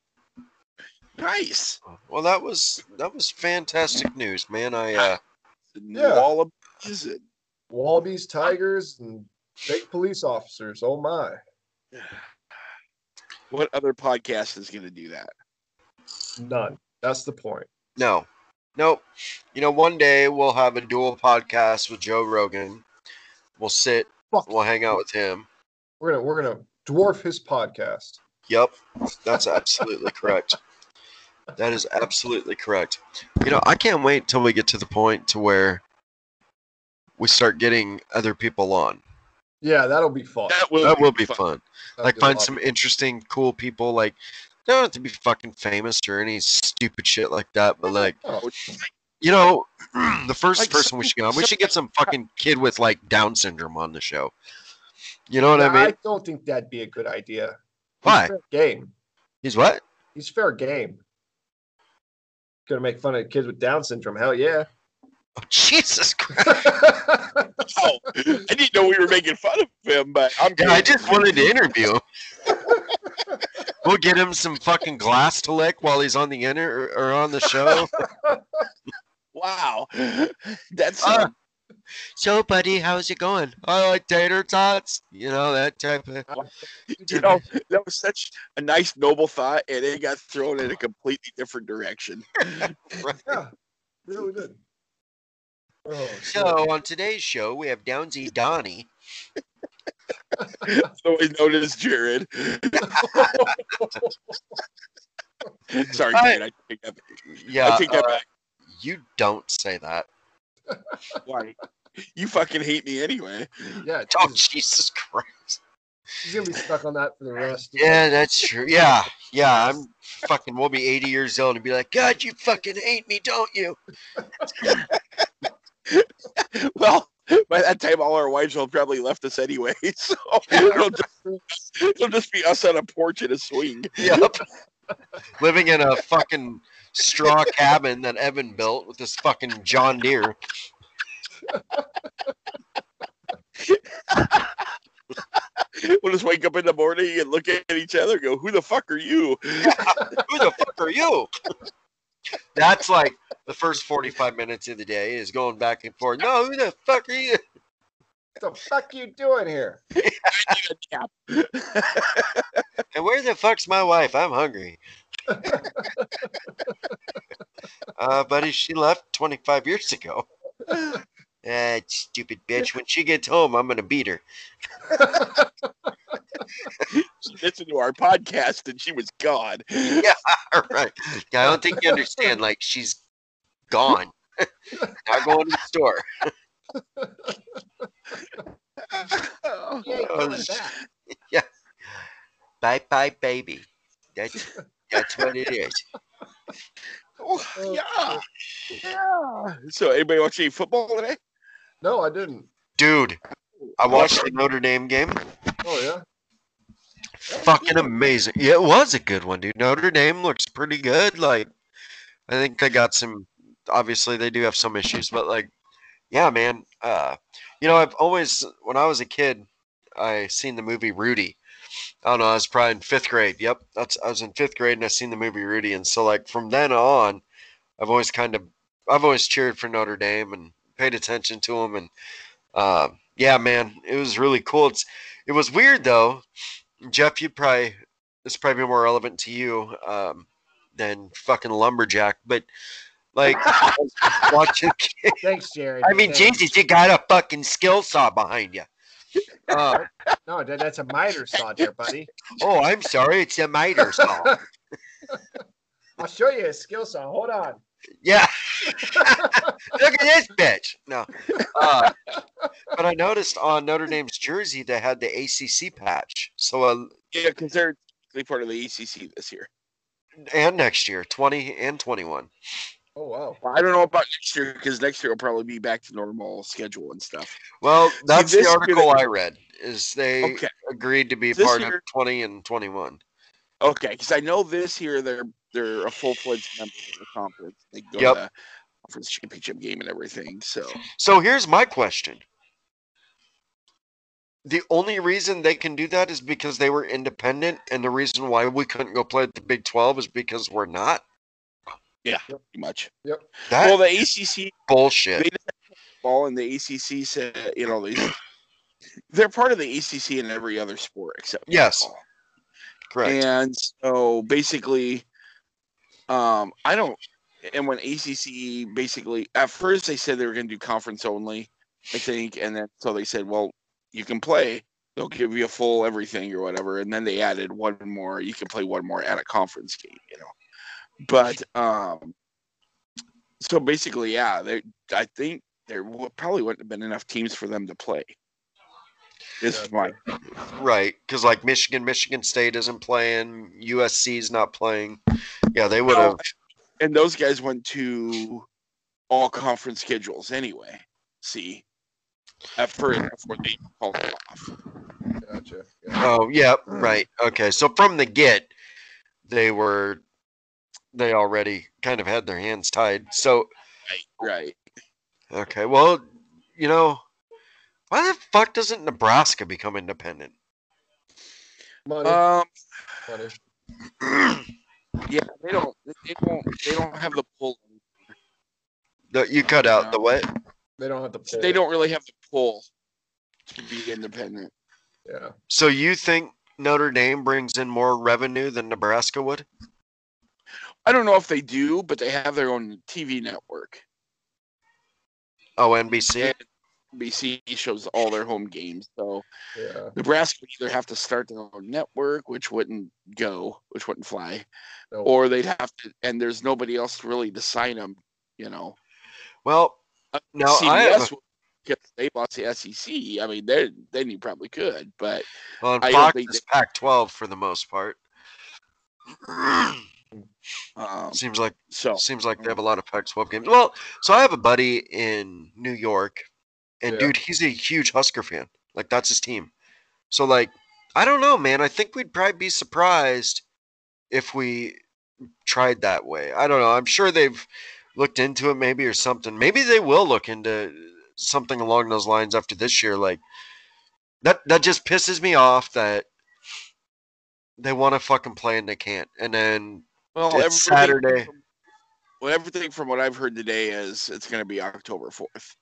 C: Nice.
D: Well, that was that was fantastic news, man. I uh,
B: Yeah.
C: Wallabies and-
B: Wallabies, tigers, and fake police officers. Oh my!
C: What other podcast is going to do that?
B: None. That's the point.
D: no, nope. You know, one day we'll have a dual podcast with Joe Rogan. We'll sit,
B: Fuck.
D: we'll hang out with him.
B: We're gonna we're gonna dwarf his podcast.
D: Yep, that's absolutely correct. That is absolutely correct. You know, I can't wait till we get to the point to where we start getting other people on.
B: Yeah, that'll be fun.
C: That will,
D: That will be fun.
B: That'll
D: Like find some
B: of-
D: interesting, cool people. Like they don't have to be fucking famous or any stupid shit like that. But oh, like,
B: Oh,
D: you know, the first
C: Like
D: person we should get on, we should get some fucking kid with like Down syndrome on the show. You know what
B: yeah,
D: I mean?
B: I don't think that'd be a good idea.
D: Why?
B: fair game.
D: He's what?
B: He's fair game. Gonna make fun of kids with Down syndrome. Hell yeah.
D: Oh, Jesus Christ!
C: Oh, I didn't know we were making fun of him, but I'm.
D: Yeah, I just wanted to interview him. we'll get him some fucking glass to lick while he's on the inter or on the show.
C: Wow, that's
D: Uh, so, buddy, how's it going? I like tater tots. You know that type of.
C: you know that was such a nice, noble thought, and it got thrown in a completely different direction.
B: yeah, really did. Oh.
D: So on today's show, we have Downsy Donnie.
C: Otherwise known as Jared. Sorry,
D: Hi.
C: Jared. I take that.
D: Yeah,
C: I take that
D: uh,
C: back.
D: you don't say that.
C: Why? You fucking hate me anyway.
B: yeah,
D: Oh
B: Jesus,
D: Jesus Christ!
B: he's gonna be stuck on that for the rest. of
D: Yeah, that's true. Yeah, yeah. I'm fucking. We'll be 80 years old and be like, God, you fucking hate me, don't you?
C: Well, by that time, all our wives will probably left us anyway. So it'll just, it'll just be us on a porch in a swing.
D: Yep. Living in a fucking straw cabin that Evan built with this fucking John Deere.
C: We'll just wake up in the morning and look at each other and go, Who the fuck are you?
D: Who the fuck are you? That's like the first 45 minutes of the day is going back and forth. No, who the fuck are you?
B: What the fuck you doing here?
D: And where the fuck's my wife? I'm hungry. uh, buddy, she left 25 years ago. That stupid bitch. When she gets home, I'm gonna beat her.
C: She listened to our podcast and she was gone.
D: Yeah, all right. I don't think you understand. Like she's gone. Not going to the store.
C: Oh,
B: He ain't
D: Oh,
B: coming
D: sh-
B: back.
D: Bye bye baby. That's that's what it is.
C: Oh, oh, yeah. Oh. Yeah. So, anybody watch any football today?
B: No, I didn't.
D: Dude, I watched the Notre Dame game.
B: Oh yeah.
D: Fucking amazing. Yeah, it was a good one, dude. Notre Dame looks pretty good. Like I think they got some obviously they do have some issues, but like yeah, man. Uh you know, I've always when I was a kid, I seen the movie Rudy. I don't know, I was probably in fifth grade. Yep. That's I was in fifth grade and I seen the movie Rudy. And so like from then on, I've always kind of I've always cheered for Notre Dame and paid attention to them and uh, yeah, man, it was really cool. It's it was weird though. Jeff, you probably this probably more relevant to you um, than fucking lumberjack, but like watching.
B: Thanks, Jared.
D: I mean,
B: Thanks.
D: Jesus, you got a fucking skill saw behind you. Uh,
B: No, that, that's a miter saw there, buddy.
D: oh, I'm sorry, it's a miter saw.
B: I'll show you a skill saw. Hold on.
D: Yeah, look at this bitch. No, uh, but I noticed on Notre Dame's jersey they had the ACC patch. So uh,
C: Yeah, because they're technically part of the ACC this year.
D: and next year, twenty and twenty-one.
B: Oh wow.
C: Well, I don't know about next year because next year will probably be back to normal schedule and stuff.
D: Well, that's
C: this
D: the article
C: they-
D: I read. Is they
C: Okay,
D: agreed to be
C: This
D: part
C: year-
D: of twenty and twenty-one.
C: okay, because I know this year they're they're a full fledged member of the conference. They go
D: Yep.
C: to the conference championship game and everything. So
D: So here's my question: the only reason they can do that is because they were independent, and the reason why we couldn't go play at the Big Twelve is because we're not. Yeah.
C: Pretty much.
D: That
C: well, the ACC
D: bullshit.
C: they ball and the ACC said, you know, they they're part of the ACC in every other sport except
D: Yes.
C: football.
D: Correct.
C: And so basically, um, I don't. And when ACC basically at first they said they were going to do conference only, I think, and then so they said, well, you can play. They'll give you a full everything or whatever, and then they added one more. You can play one more at a conference game, you know. But um, so basically, yeah, they. I think there probably wouldn't have been enough teams for them to play. Is
B: Yeah.
C: my
D: Right, because like Michigan, Michigan State isn't playing. USC's not playing. Yeah, they would
C: Well,
D: have.
C: and those guys went to all conference schedules anyway. See, at first before they called it off.
B: Gotcha. Yeah.
D: Oh, yeah, hmm. right. Okay, so from the get, they were. They already kind of had their hands tied. So
C: Right, right.
D: okay, well, you know, why the fuck doesn't Nebraska become independent?
B: Money,
C: Um,
B: money.
C: yeah, they don't. They don't. They don't have the pull.
D: The, you cut out the what?
B: They don't have to pay.
C: They don't really have the pull to be independent.
B: Yeah.
D: So you think Notre Dame brings in more revenue than Nebraska would?
C: I don't know if they do, but they have their own TV network.
D: Oh, NBC.
C: And NBC shows all their home games, so
B: Yeah.
C: Nebraska would either have to start their own network, which wouldn't go, which wouldn't fly,
B: No.
C: or they'd have to, and there's nobody else really to sign them, you know.
D: Well,
C: Uh,
D: No, I have
C: CBS would- because they lost the SEC. I mean, they then you probably could, but
D: on
C: I
D: Fox
C: think
D: is Pac-12 for the most part.
C: um,
D: seems like
C: so
D: seems like they have a lot of Pac-12 games. Well, so I have a buddy in New York, and
B: Yeah.
D: dude, he's a huge Husker fan. Like that's his team. So like, I don't know, man. I think we'd probably be surprised if we tried that way. I don't know. I'm sure they've looked into it maybe or something. Maybe they will look into something along those lines after this year. Like that that just pisses me off that they want to fucking play and they can't. And then
C: well,
D: it's
C: everything
D: Saturday.
C: From, well, everything from what I've heard today is it's going to be October fourth.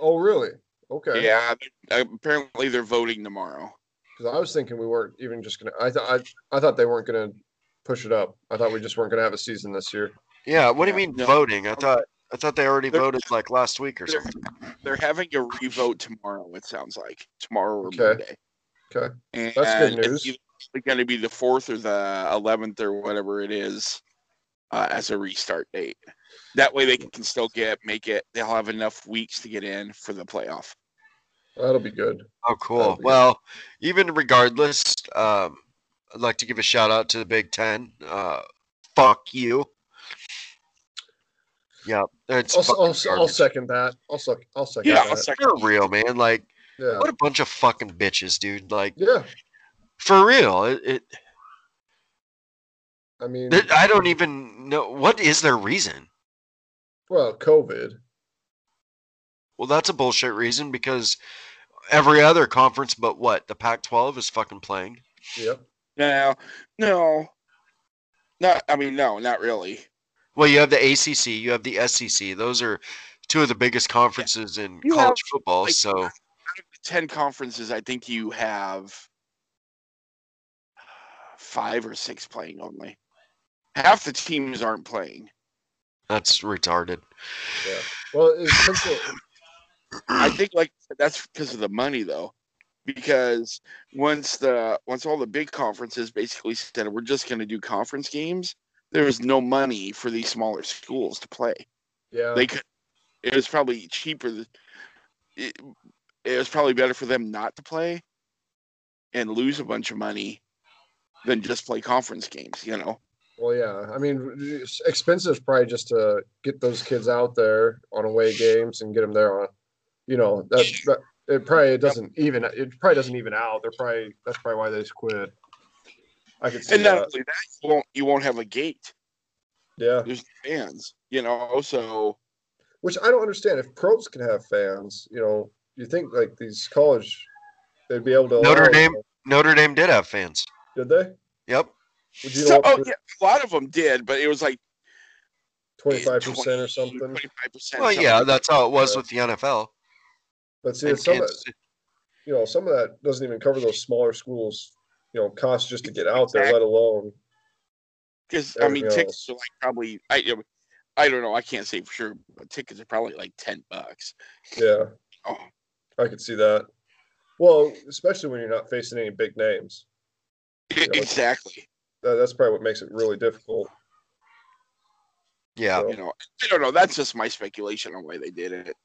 B: Oh, really? Okay.
C: Yeah, apparently they're voting tomorrow.
B: Because I was thinking we weren't even just gonna. I thought I, I thought they weren't gonna push it up. I thought we just weren't gonna have a season this year.
D: Yeah, what do you mean
C: no.
D: voting? I thought I thought they already
C: They're-
D: voted like last week or
C: They're,
D: something.
C: they're having a revote tomorrow. It sounds like tomorrow or
B: Okay.
C: Monday.
B: Okay.
C: And
B: That's good
C: it's
B: news.
C: either going to be the fourth or the eleventh or whatever it is uh, as a restart date. That way they can still get make it. They'll have enough weeks to get in for the playoff.
B: That'll be good.
D: Oh, cool.
B: be-
D: Well, even regardless, um, I'd like to give a shout out to the Big Ten. Uh, fuck you. Yeah, it's
B: I'll, I'll, I'll second that. I'll sec, I'll second
C: Yeah, I'll
B: that.
C: second
D: For real, man. Like,
B: yeah.
D: what a bunch of fucking bitches, dude. Like,
B: Yeah.
D: for real. It, it,
B: I mean,
D: I don't even know what is their reason.
B: Well, COVID.
D: Well, that's a bullshit reason because every other conference but what the Pac-12 is fucking playing.
B: Yep.
C: No, no, not. I mean, no, not really.
D: Well, you have the ACC, you have the SEC. Those are two of the biggest conferences in
C: You
D: college
C: have,
D: football.
C: like,
D: so,
C: Ten conferences. I think you have five or six playing only. Half the teams aren't playing.
D: That's retarded.
B: Yeah. Well, it's
C: I think like that's because of the money though. Because once the once all the big conferences basically said we're just going to do conference games, there was no money for these smaller schools to play.
B: yeah.
C: They could. It was probably cheaper. It, it was probably better for them not to play and lose a bunch of money than just play conference games. You know.
B: Well, yeah. I mean, it's expensive probably just to get those kids out there on away games and get them there on, you know, that, that it probably it doesn't even it probably doesn't even out. They're probably that's probably why they just quit. I could see
C: And not
B: that.
C: only that, you won't you won't have a gate.
B: Yeah.
C: There's fans. You know. So
B: Which I don't understand. If pros can have fans, you know, you think like these college they'd be able to.
D: Notre
B: allow-
D: Dame- Notre Dame did have fans.
B: Did they?
D: Yep.
B: Would you
C: So,
B: what
C: oh, yeah, a lot of them did, but it was like
B: twenty five percent or something?
C: Twenty-five percent.
D: Well, yeah, that's how it was
B: Yeah.
D: with the NFL.
B: But see, it's some of,
D: Kansas
B: you know, some of that doesn't even cover those smaller schools. You know, costs just to get out there, let alone.
C: Because I mean,
B: Everything
C: tickets are like probably I I don't know. I can't say for sure, but tickets are probably like ten bucks.
B: Yeah,
C: Oh,
B: I could see that. Well, especially when you're not facing any big names.
C: e-
B: know,
C: exactly.
B: That, that's probably what makes it really difficult.
D: Yeah.
B: So-
C: You know, I don't know. That's just my speculation on why they did it.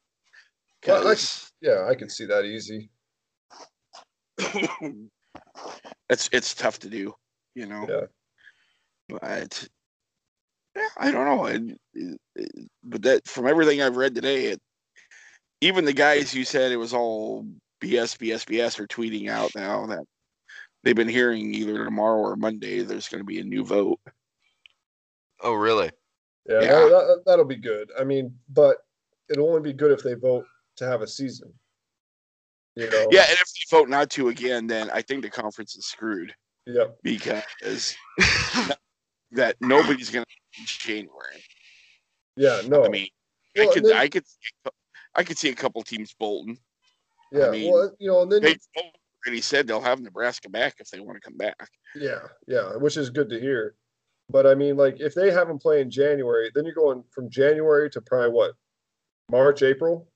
B: Well, I- Yeah, I can see that easy.
C: it's it's tough to do, you know.
B: Yeah.
C: But yeah, I don't know. And uh, but that from everything I've read today, it even the guys who said it was all BS, BS, BS are tweeting out now that they've been hearing either tomorrow or Monday there's going to be a new vote.
D: Oh, really?
B: Yeah,
C: Yeah.
B: That, that, that'll be good. I mean, but it'll only be good if they vote to have a season. You know.
C: Yeah, and if they vote not to again, then I think the conference is screwed
B: Yep.
C: because that nobody's going to January.
B: Yeah. No.
C: I mean,
B: Well,
C: I could,
B: then-
C: I could, I could see a couple teams bolting.
B: yeah.
C: mean,
B: well, you know, and then
C: They already said they'll have Nebraska back if they want to come back.
B: Yeah, yeah, which is good to hear. But I mean, like, if they have them play in January, then you're going from January to probably what, March, April,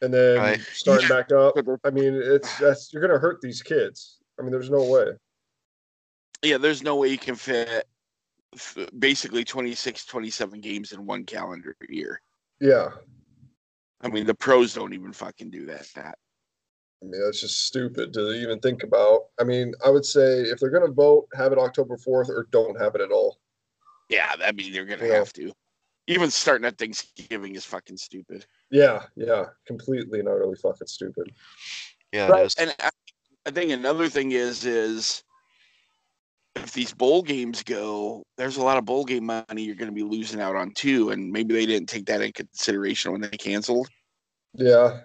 B: and then starting back up. I mean, it's that's you're gonna hurt these kids. I mean, there's no way.
C: Yeah, there's no way you can fit basically 26, 27 games in one calendar year.
B: Yeah,
C: I mean, the pros don't even fucking do that. That
B: I mean, that's just stupid to even think about. I mean, I would say if they're gonna vote, have it October fourth, or don't have it at all.
C: yeah, I mean they're gonna
B: Yeah.
C: have to. Even starting at Thanksgiving is fucking stupid.
B: Yeah, yeah, completely and utterly fucking stupid.
D: Yeah, it is.
C: And I, I think another thing is is if these bowl games go, there's a lot of bowl game money you're going to be losing out on too, and maybe they didn't take that in consideration when they canceled.
B: Yeah,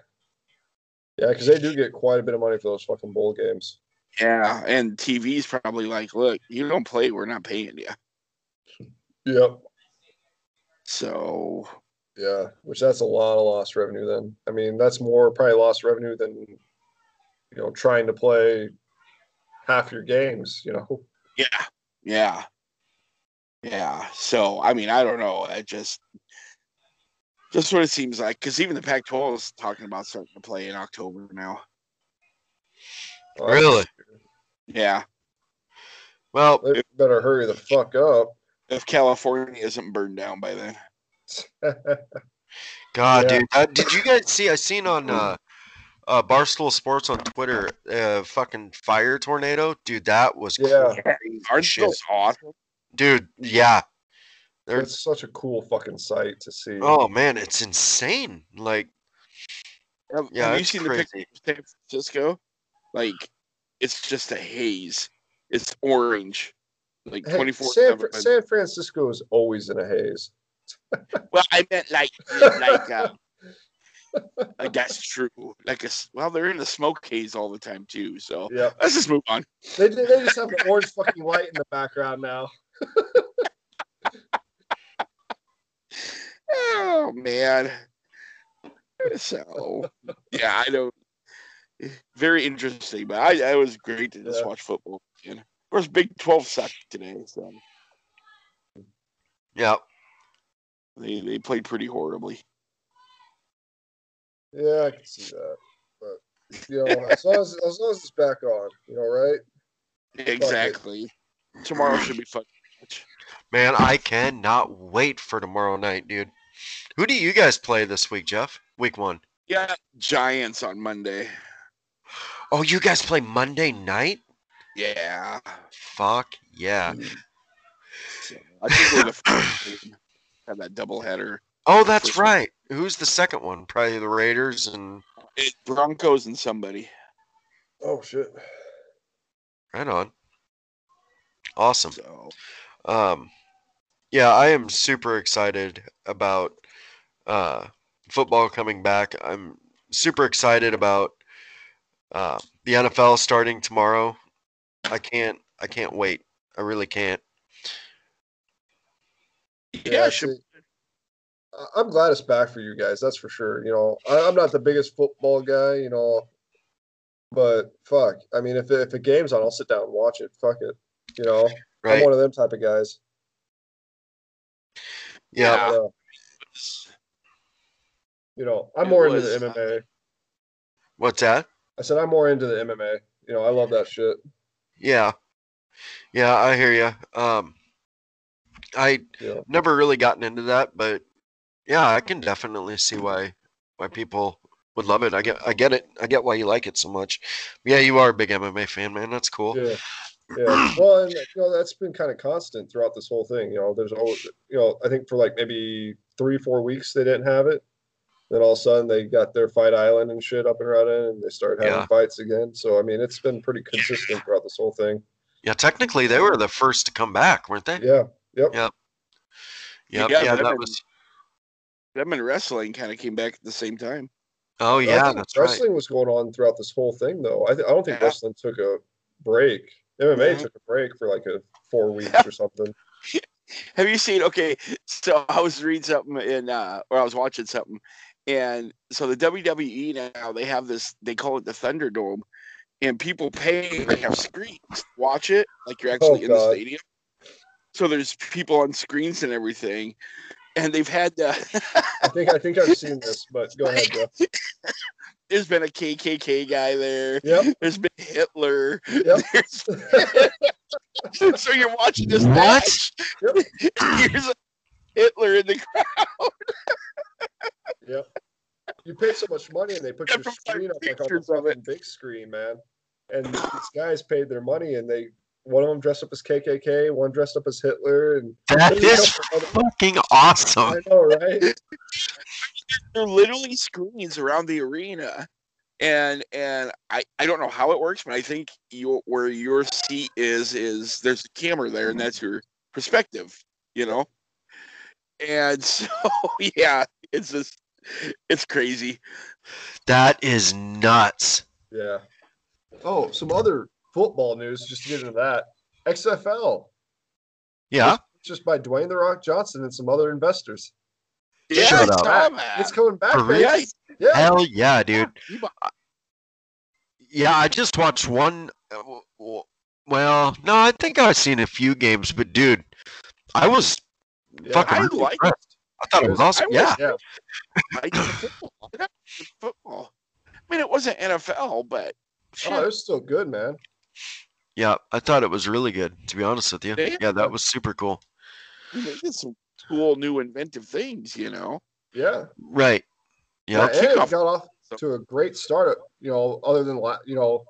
B: yeah, because they do get quite a bit of money for those fucking bowl games.
C: Yeah, and TV's probably like, look, you don't play, we're not paying you.
B: Yep.
C: So
B: Yeah, which that's a lot of lost revenue then. I mean, that's more probably lost revenue than you know trying to play half your games, you know.
C: yeah, yeah, yeah. So I mean, I don't know. I just just what it seems like because even the Pac-12 is talking about starting to play in October now.
D: Really?
C: Yeah,
D: Well,
B: They better hurry the fuck up.
C: if California isn't burned down by then.
D: God,
B: Yeah.
D: dude, uh, did you guys see? I seen on uh, uh, Barstool Sports on Twitter, uh, fucking fire tornado, dude. That was
B: Yeah.
D: crazy
C: Aren't
D: shit.
C: those awesome?
D: dude. Yeah. They're,
B: it's such a cool fucking sight to see.
D: oh man, it's insane. Like,
C: Have,
D: Yeah,
C: have you
D: it's
C: seen the picture of San Francisco? Like, it's just a haze. It's orange, like
B: Hey,
C: twenty four
B: San. Fr- San Francisco is always in a haze.
C: Well, I meant like, like, uh, like that's true. Like a s- well, they're in the smoke haze all the time too. So
B: Yeah,
C: let's just move on.
B: they they just have an orange fucking light in the background now.
C: Oh man. So yeah, I don't. Very interesting, but I, I was great to just
B: Yeah.
C: watch football. again. Of course, Big Twelve sucked today, so
D: yeah,
C: they they played pretty horribly.
B: Yeah, I can see that. But you know, as long as as long as it's back on, you know, right?
C: Exactly. Tomorrow should be fun.
D: man, I cannot wait for tomorrow night, dude. Who do you guys play this week, Jeff? Week one.
C: Yeah, Giants on Monday.
D: Oh, you guys play Monday night?
C: Yeah.
D: Fuck yeah.
C: So, I think we're the first team. Have that doubleheader.
D: Oh, that's
C: First one.
D: right. Who's the second one? Probably the Raiders and
C: It, Broncos and somebody.
B: Oh shit.
D: right on. Awesome.
C: So
D: Um, yeah, I am super excited about uh, football coming back. I'm super excited about Uh, the NFL starting tomorrow. I can't. I can't wait. I really can't.
C: Yeah, should,
B: I- I'm glad it's back for you guys. That's for sure. You know, I, I'm not the biggest football guy. You know, but fuck. I mean, if if a game's on, I'll sit down and watch it. Fuck it. You know, I'm one of them type of guys.
D: Yeah.
B: But, uh, you know, I'm
C: It
B: more into the
C: uh,
B: MMA.
D: What's that?
B: I said I'm more into the MMA. You know, I love that shit.
D: Yeah. Yeah, I hear you. Um, I
B: Yeah.
D: never really gotten into that, but yeah, I can definitely see why why people would love it. I get I get it. I get why you like it so much. Yeah, you are a big MMA fan, man. That's cool.
B: Yeah. Yeah. Well, and you know, that's been kind of constant throughout this whole thing. You know, there's always, you know, I think for like maybe three, four weeks they didn't have it. Then all of a sudden they got their fight island and shit up and running and they started having
D: Yeah.
B: fights again. So, I mean, it's been pretty consistent throughout this whole thing.
D: Yeah, technically they were the first to come back, weren't they?
B: Yeah. Yep.
D: Yep.
C: Yeah,
D: Yep. Yeah,
C: but
D: that
C: every-
D: was.
C: them and wrestling kind of came back at the same time.
D: Oh yeah,
B: think
D: that's right.
B: wrestling was going on throughout this whole thing, though. I, th- I don't think
C: Yeah.
B: wrestling took a break. MMA
C: Mhm.
B: took a break for like a four weeks or something.
C: Have you seen? Okay, so I was reading something in, uh, or I was watching something, and so the WWE now they have this. They call it the Thunderdome, and people pay. They have screens. to Watch it like you're actually in the stadium. So there's people on screens and everything, and they've had. Uh,
B: I think I think I've seen this, but go ahead, Jeff.
C: there's been a KKK guy there.
B: Yep.
C: There's been Hitler.
B: Yep.
C: There's, so you're watching this
D: What?
C: match.
B: Yep.
C: Here's a Hitler in the crowd.
B: Yep. You pay so much money and they put
C: Yeah,
B: your screen up like on the
C: pictures of it.
B: fucking big screen, man. And these guys paid their money and they one of them dressed up as KKK, one dressed up as Hitler, and
D: That
B: there's a
D: is
B: couple other-
D: fucking awesome.
B: I know, right?
C: There are literally screens around the arena. And and I, I don't know how it works, but I think your where your seat is is there's a camera there and that's your perspective, you know? And so yeah, it's just it's crazy.
D: That is nuts.
B: Yeah. Oh, some other football news just to get into that. XFL.
D: Yeah.
B: Just by Dwayne the Rock Johnson and some other investors.
C: Yeah,
D: Shut
C: I
D: up.
C: saw.
B: It's coming back,
D: For
B: baby.
C: yeah,
B: Yeah.
D: Hell yeah, dude.
C: he
D: Yeah, I just watched one. uh, w- w- Well, no, I think I've seen a few games, but dude, I was
B: Yeah.
D: fucking
C: I
D: really
C: like it.
D: impressed. I thought it was
B: I
D: awesome.
C: was-
D: Yeah,
B: Yeah.
C: I football. I football. I mean, it wasn't NFL, but shit,
B: Oh, it was still good, man.
D: yeah, I thought it was really good. To be honest with you,
C: Yeah.
D: yeah, that was super cool.
C: they did some cool, new, inventive things. You know,
B: Yeah.
D: Right.
B: Yeah,
D: Yeah.
B: and it
C: kickoff-
B: got off to a great start. You know, other than la- you know,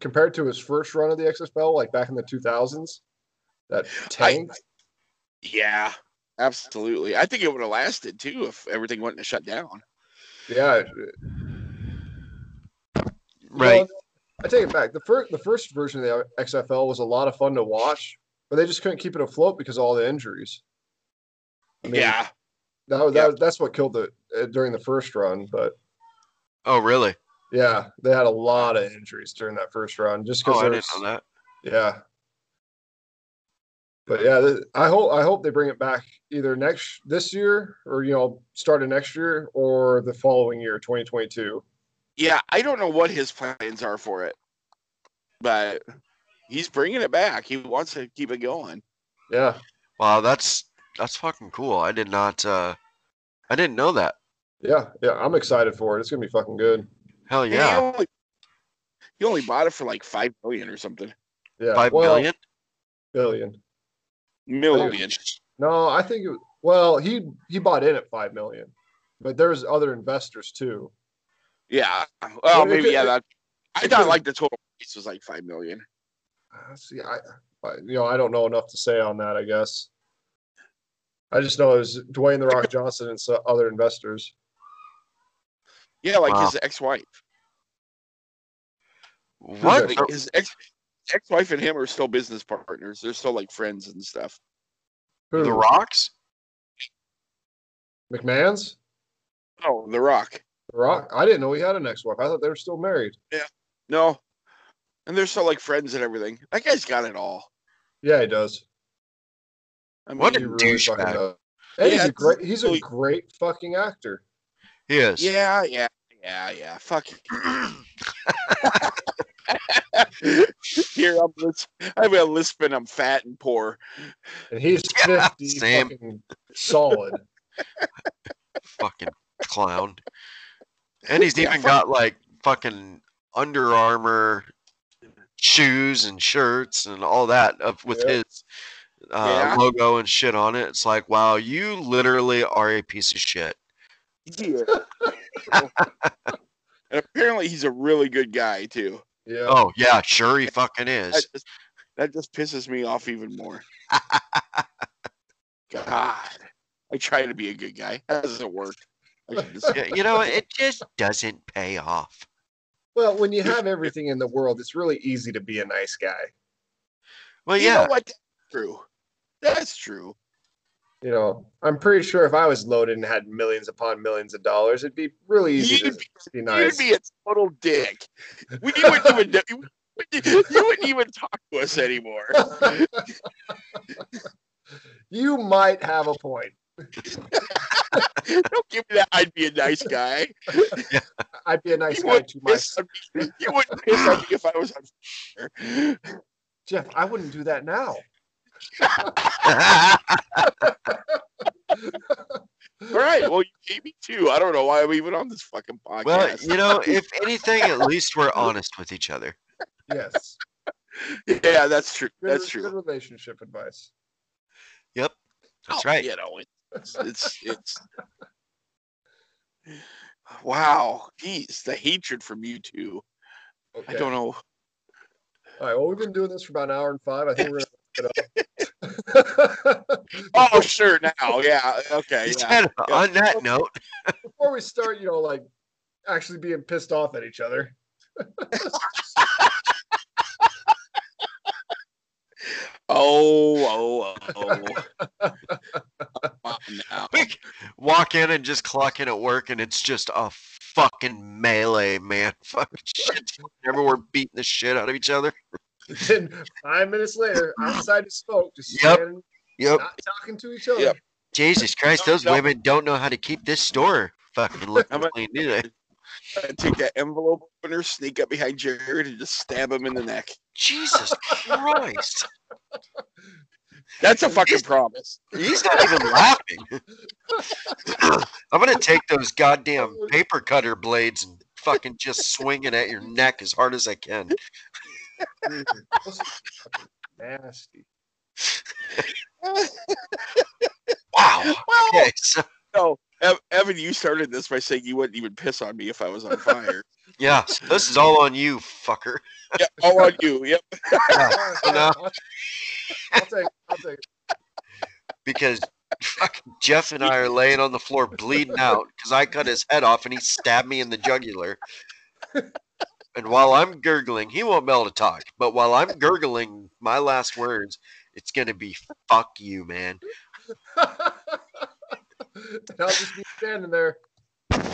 B: compared to his first run of the XFL, like back in the 2000s, that tank.
C: yeah, absolutely. I think it would have lasted too if everything wouldn't have shut down.
B: yeah,
D: Right.
B: Well, I take it back. The first the first version of the XFL was a lot of fun to watch, but they just couldn't keep it afloat because of all the injuries. I mean,
C: yeah,
B: that, was-
C: Yeah.
B: that was- that's what killed it uh, during the first run. But
D: Oh, really?
B: yeah, they had a lot of injuries during that first run, just
D: Oh,
B: because.
D: I didn't know that.
B: Yeah. But yeah, I hope I hope they bring it back either next this year or you know start of next year or the following year, 2022.
C: yeah. I don't know what his plans are for it, but he's bringing it back. He wants to keep it going.
B: Yeah,
D: Wow, that's that's fucking cool. I did not. uh I didn't know that.
B: yeah, yeah. I'm excited for it. It's gonna be fucking good.
D: Hell
C: And He
D: yeah.
C: only, he only bought it for like five million or something.
B: Yeah,
D: Five
B: well,
D: million.
B: billion.
C: Million.
B: No, I think it, well he he bought in at five million, but there's other investors too.
C: Yeah. Well,
B: Well,
C: maybe
B: could-
C: yeah. That I thought
B: could-
C: like the total price was like five million.
B: Uh, See, I, I you know I don't know enough to say on that. I guess I just know it was Dwayne the Rock Johnson and some other investors.
C: Yeah, like
D: Wow.
C: his ex-wife.
D: What?
C: His ex ex-wife and him are still business partners. They're still like friends and stuff.
B: Who?
D: The Rocks?
B: McMahon's.
C: Oh, The Rock.
B: The Rock. I didn't know he had an ex-wife. I thought they were still married. Yeah.
C: No. And they're still like friends and everything. That guy's got it all.
B: Yeah, he does.
C: I mean,
D: What
B: He
D: a
B: really
D: douchebag.
B: does. And he's a great. He's a great fucking actor.
D: He is.
C: yeah, yeah, yeah, yeah. Fuck. Here I'm lis- I'm a lisping. I'm fat and poor.
B: And he's
D: Yeah,
B: fifty,
D: same.
B: fucking solid.
D: fucking clown. And he's
C: Yeah,
D: even
C: fuck-
D: got like fucking Under Armour shoes and shirts and all that of with
B: Yeah.
D: his uh,
C: Yeah.
D: logo and shit on it. It's like, wow, you literally are a piece of shit.
C: Yeah. and apparently he's a really good guy too.
B: Yeah.
D: Oh yeah, sure he fucking
C: That
D: is.
C: just, that just pisses me off even more. God, I try to be a good guy. That doesn't work. I should just-
D: Yeah, you know, it just doesn't pay off.
B: Well, when you have everything in the world, it's really easy to be a nice guy.
D: Well,
C: You
D: yeah,
C: know what? That's true. That's true.
B: You know, I'm pretty sure if I was loaded and had millions upon millions of dollars, it'd be really easy
C: You'd
B: to
C: be,
B: be nice.
C: you'd be a total dick. We you wouldn't even you wouldn't- you wouldn't even talk to us anymore.
B: you might have a point.
C: Don't give me that. I'd be a nice guy.
B: I'd be a nice
C: You
B: guy to myself.
C: You wouldn't piss on me if I was on fire.
B: Jeff, I wouldn't do that now.
C: All right. Well, you gave me two. I don't know why I'm even on this fucking podcast.
D: well, you know, if anything, at least we're honest with each other.
B: Yes.
C: yeah, that's true.
B: Good,
C: That's
B: good
C: true.
B: relationship advice. Yep.
D: That's
C: Oh,
D: right.
C: You know, it's it's it's. Wow, geez, the hatred from you two.
B: Okay.
C: I don't know.
B: All right. Well, we've been doing this for about an hour and five. I think we're gonna wrap it up.
C: Oh, sure. Now, yeah. Okay. Yeah.
D: Instead, on that note,
B: Before we start, you know, like actually being pissed off at each other.
C: Oh, oh, oh. Wow,
D: walk in and just clock in at work, and it's just a fucking melee, man. Fucking shit. Everyone beating the shit out of each other.
B: Then five minutes later, outside to smoke, just
D: Yep.
B: standing,
D: Yep.
B: not talking to each other.
C: Yep.
D: Jesus Christ, those
C: no.
D: women don't know how to keep this store fucking looking clean, do they?
C: I take that envelope opener, sneak up behind Jared, and just stab him in the neck.
D: Jesus Christ.
C: That's a fucking promise.
D: He's not even laughing. I'm gonna take those goddamn paper cutter blades and fucking just swing it at your neck as hard as I can.
B: Dude, those are fucking Nasty.
D: Wow.
C: Well,
D: Okay, so
C: no, Evan, you started this by saying you wouldn't even piss on me if I was on fire.
D: yeah, so this is all on you, fucker.
C: yeah, all on you. Yep.
D: so now-
B: I'll, I'll take. I'll take.
D: because fucking Jeff and I are laying on the floor bleeding out because I cut his head off and he stabbed me in the jugular. And while I'm gurgling, he won't be able to talk. But while I'm gurgling my last words, it's gonna be "fuck you, man."
B: and I'll just be standing there.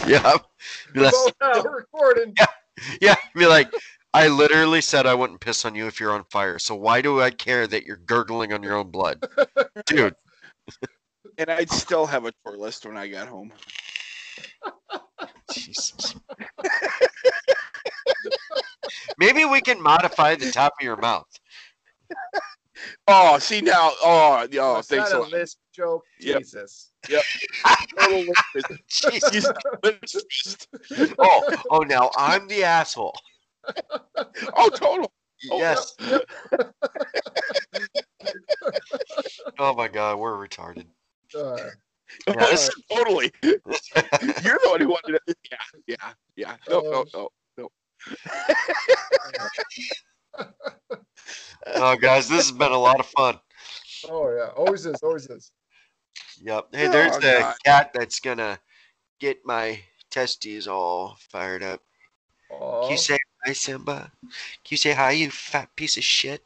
D: Yeah, be like,
B: phone out recording.
D: yeah. Be like, I literally said I wouldn't piss on you if you're on fire. So why do I care that you're gurgling on your own blood, dude?
C: And I'd still have a tour list when I got home.
D: Jesus. Maybe we can modify the top of your mouth.
C: Oh, see now. Oh, oh,
B: Was
C: thanks
B: that
C: a
B: a
C: lot.
B: list joke?
C: Yep.
B: Jesus.
C: Total list.
D: Jesus.
C: He's the list.
D: Oh, oh, now I'm the asshole.
C: Oh, total. Oh,
D: Yes. Oh my god, we're retarded.
B: Uh,
D: Yeah,
C: Oh, totally. You're the one who wanted it. Yeah, yeah, yeah. No, no, no.
D: Oh, guys, this has been a lot of fun.
B: oh yeah, always is, always is.
D: Yep. Hey, there's
C: Oh,
D: the
C: God.
D: cat that's gonna get my testes all fired up. Can you say hi, Simba? Can you say hi, you fat piece of shit?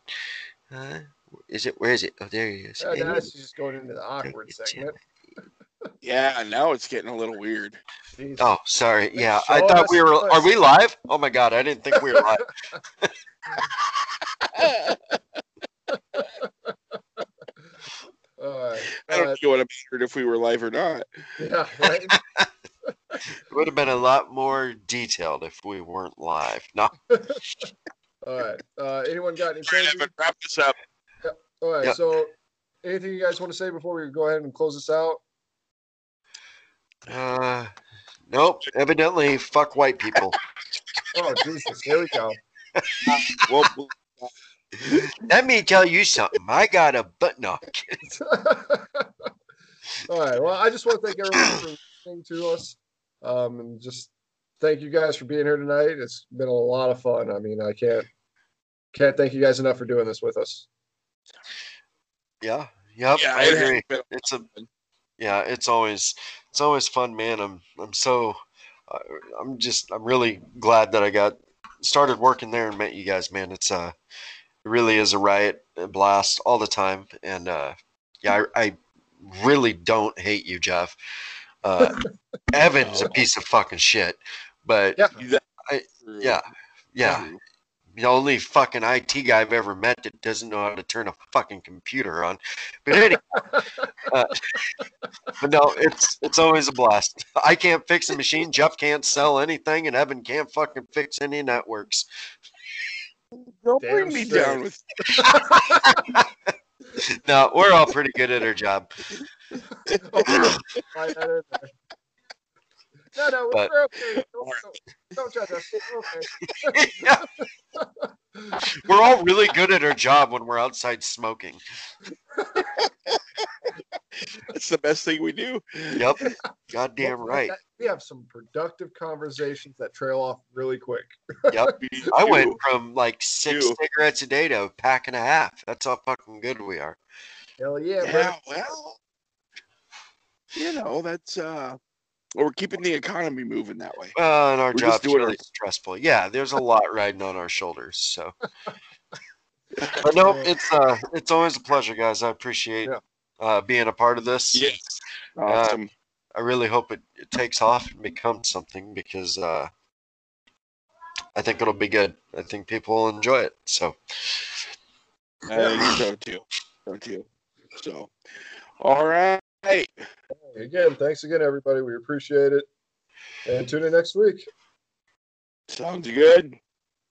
D: Huh? Is it? Where is it? Oh, there he is.
B: Yeah,
D: Hey,
B: now she's just going into the awkward
D: Look
B: segment.
C: Yeah, now it's getting a little weird.
B: Jeez.
D: Oh, sorry. Yeah, I thought we were.
B: first.
D: Are we live? Oh my god, I didn't think we were live.
B: All right.
C: I don't
B: Uh,
C: think it would have mattered if we were live or not.
B: yeah, right.
D: It would have been a lot more detailed if we weren't live. No,
B: All right. Uh, anyone got any
C: All right. Evan, wrap this up.
B: All right.
D: Yep.
B: So, anything you guys want to say before we go ahead and close this out?
D: Uh, nope. Evidently, fuck white people.
B: Oh Jesus! Here we go.
C: Well,
D: Let me tell you something. I got a butt. knock.
B: All right. Well, I just want to thank everyone for listening to us, um, and just thank you guys for being here tonight. It's been a lot of fun. I mean, I can't can't thank you guys enough for doing this with us.
D: yeah, yep.
C: yeah,
D: I
C: it has
D: agree.
C: been-
D: It's a yeah. It's always it's always fun, man. I'm I'm so uh, I'm just I'm really glad that I got started working there and met you guys, man. It's uh it really is a riot, a blast all the time, and uh yeah, I, I really don't hate you, Jeff. Uh, Evan's a piece of fucking shit, but
B: Yeah.
D: yeah, yeah. The only fucking IT guy I've ever met that doesn't know how to turn a fucking computer on. But anyway, uh, but no, it's it's always a blast. I can't fix a machine. Jeff can't sell anything, and Evan can't fucking fix any networks.
C: Don't
B: Damn
C: bring me
B: straight.
C: down with
D: No, we're all pretty good at our job.
B: Slide that in there. No, no,
D: But-
B: we're okay. Don't, don't, don't judge us. We're okay.
D: Yeah. We're all really good at our job when we're outside smoking.
C: That's the best thing we do.
D: Yep, goddamn right.
B: We have some productive conversations that trail off really quick.
D: Yep. I went from like six
C: You.
D: cigarettes a day to a pack and a half. That's how fucking good we are.
B: Hell yeah,
C: Yeah,
B: bro.
C: well, you know, that's uh, well, we're keeping the economy moving that way.
D: Well, and our
C: We're
D: job's
C: doing
D: really
C: our-
D: stressful. Yeah, there's a lot riding on our shoulders. So, but no, it's uh, it's always a pleasure, guys. I appreciate
B: Yeah.
D: uh, being a part of this.
C: Yes, awesome.
D: I really hope it, it takes off and becomes something because uh, I think it'll be good. I think people will enjoy it. So,
C: I think so too. So too. So, all right.
B: Again, thanks again, everybody. We appreciate it. And tune in next week.
C: Sounds good.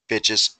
D: bitches.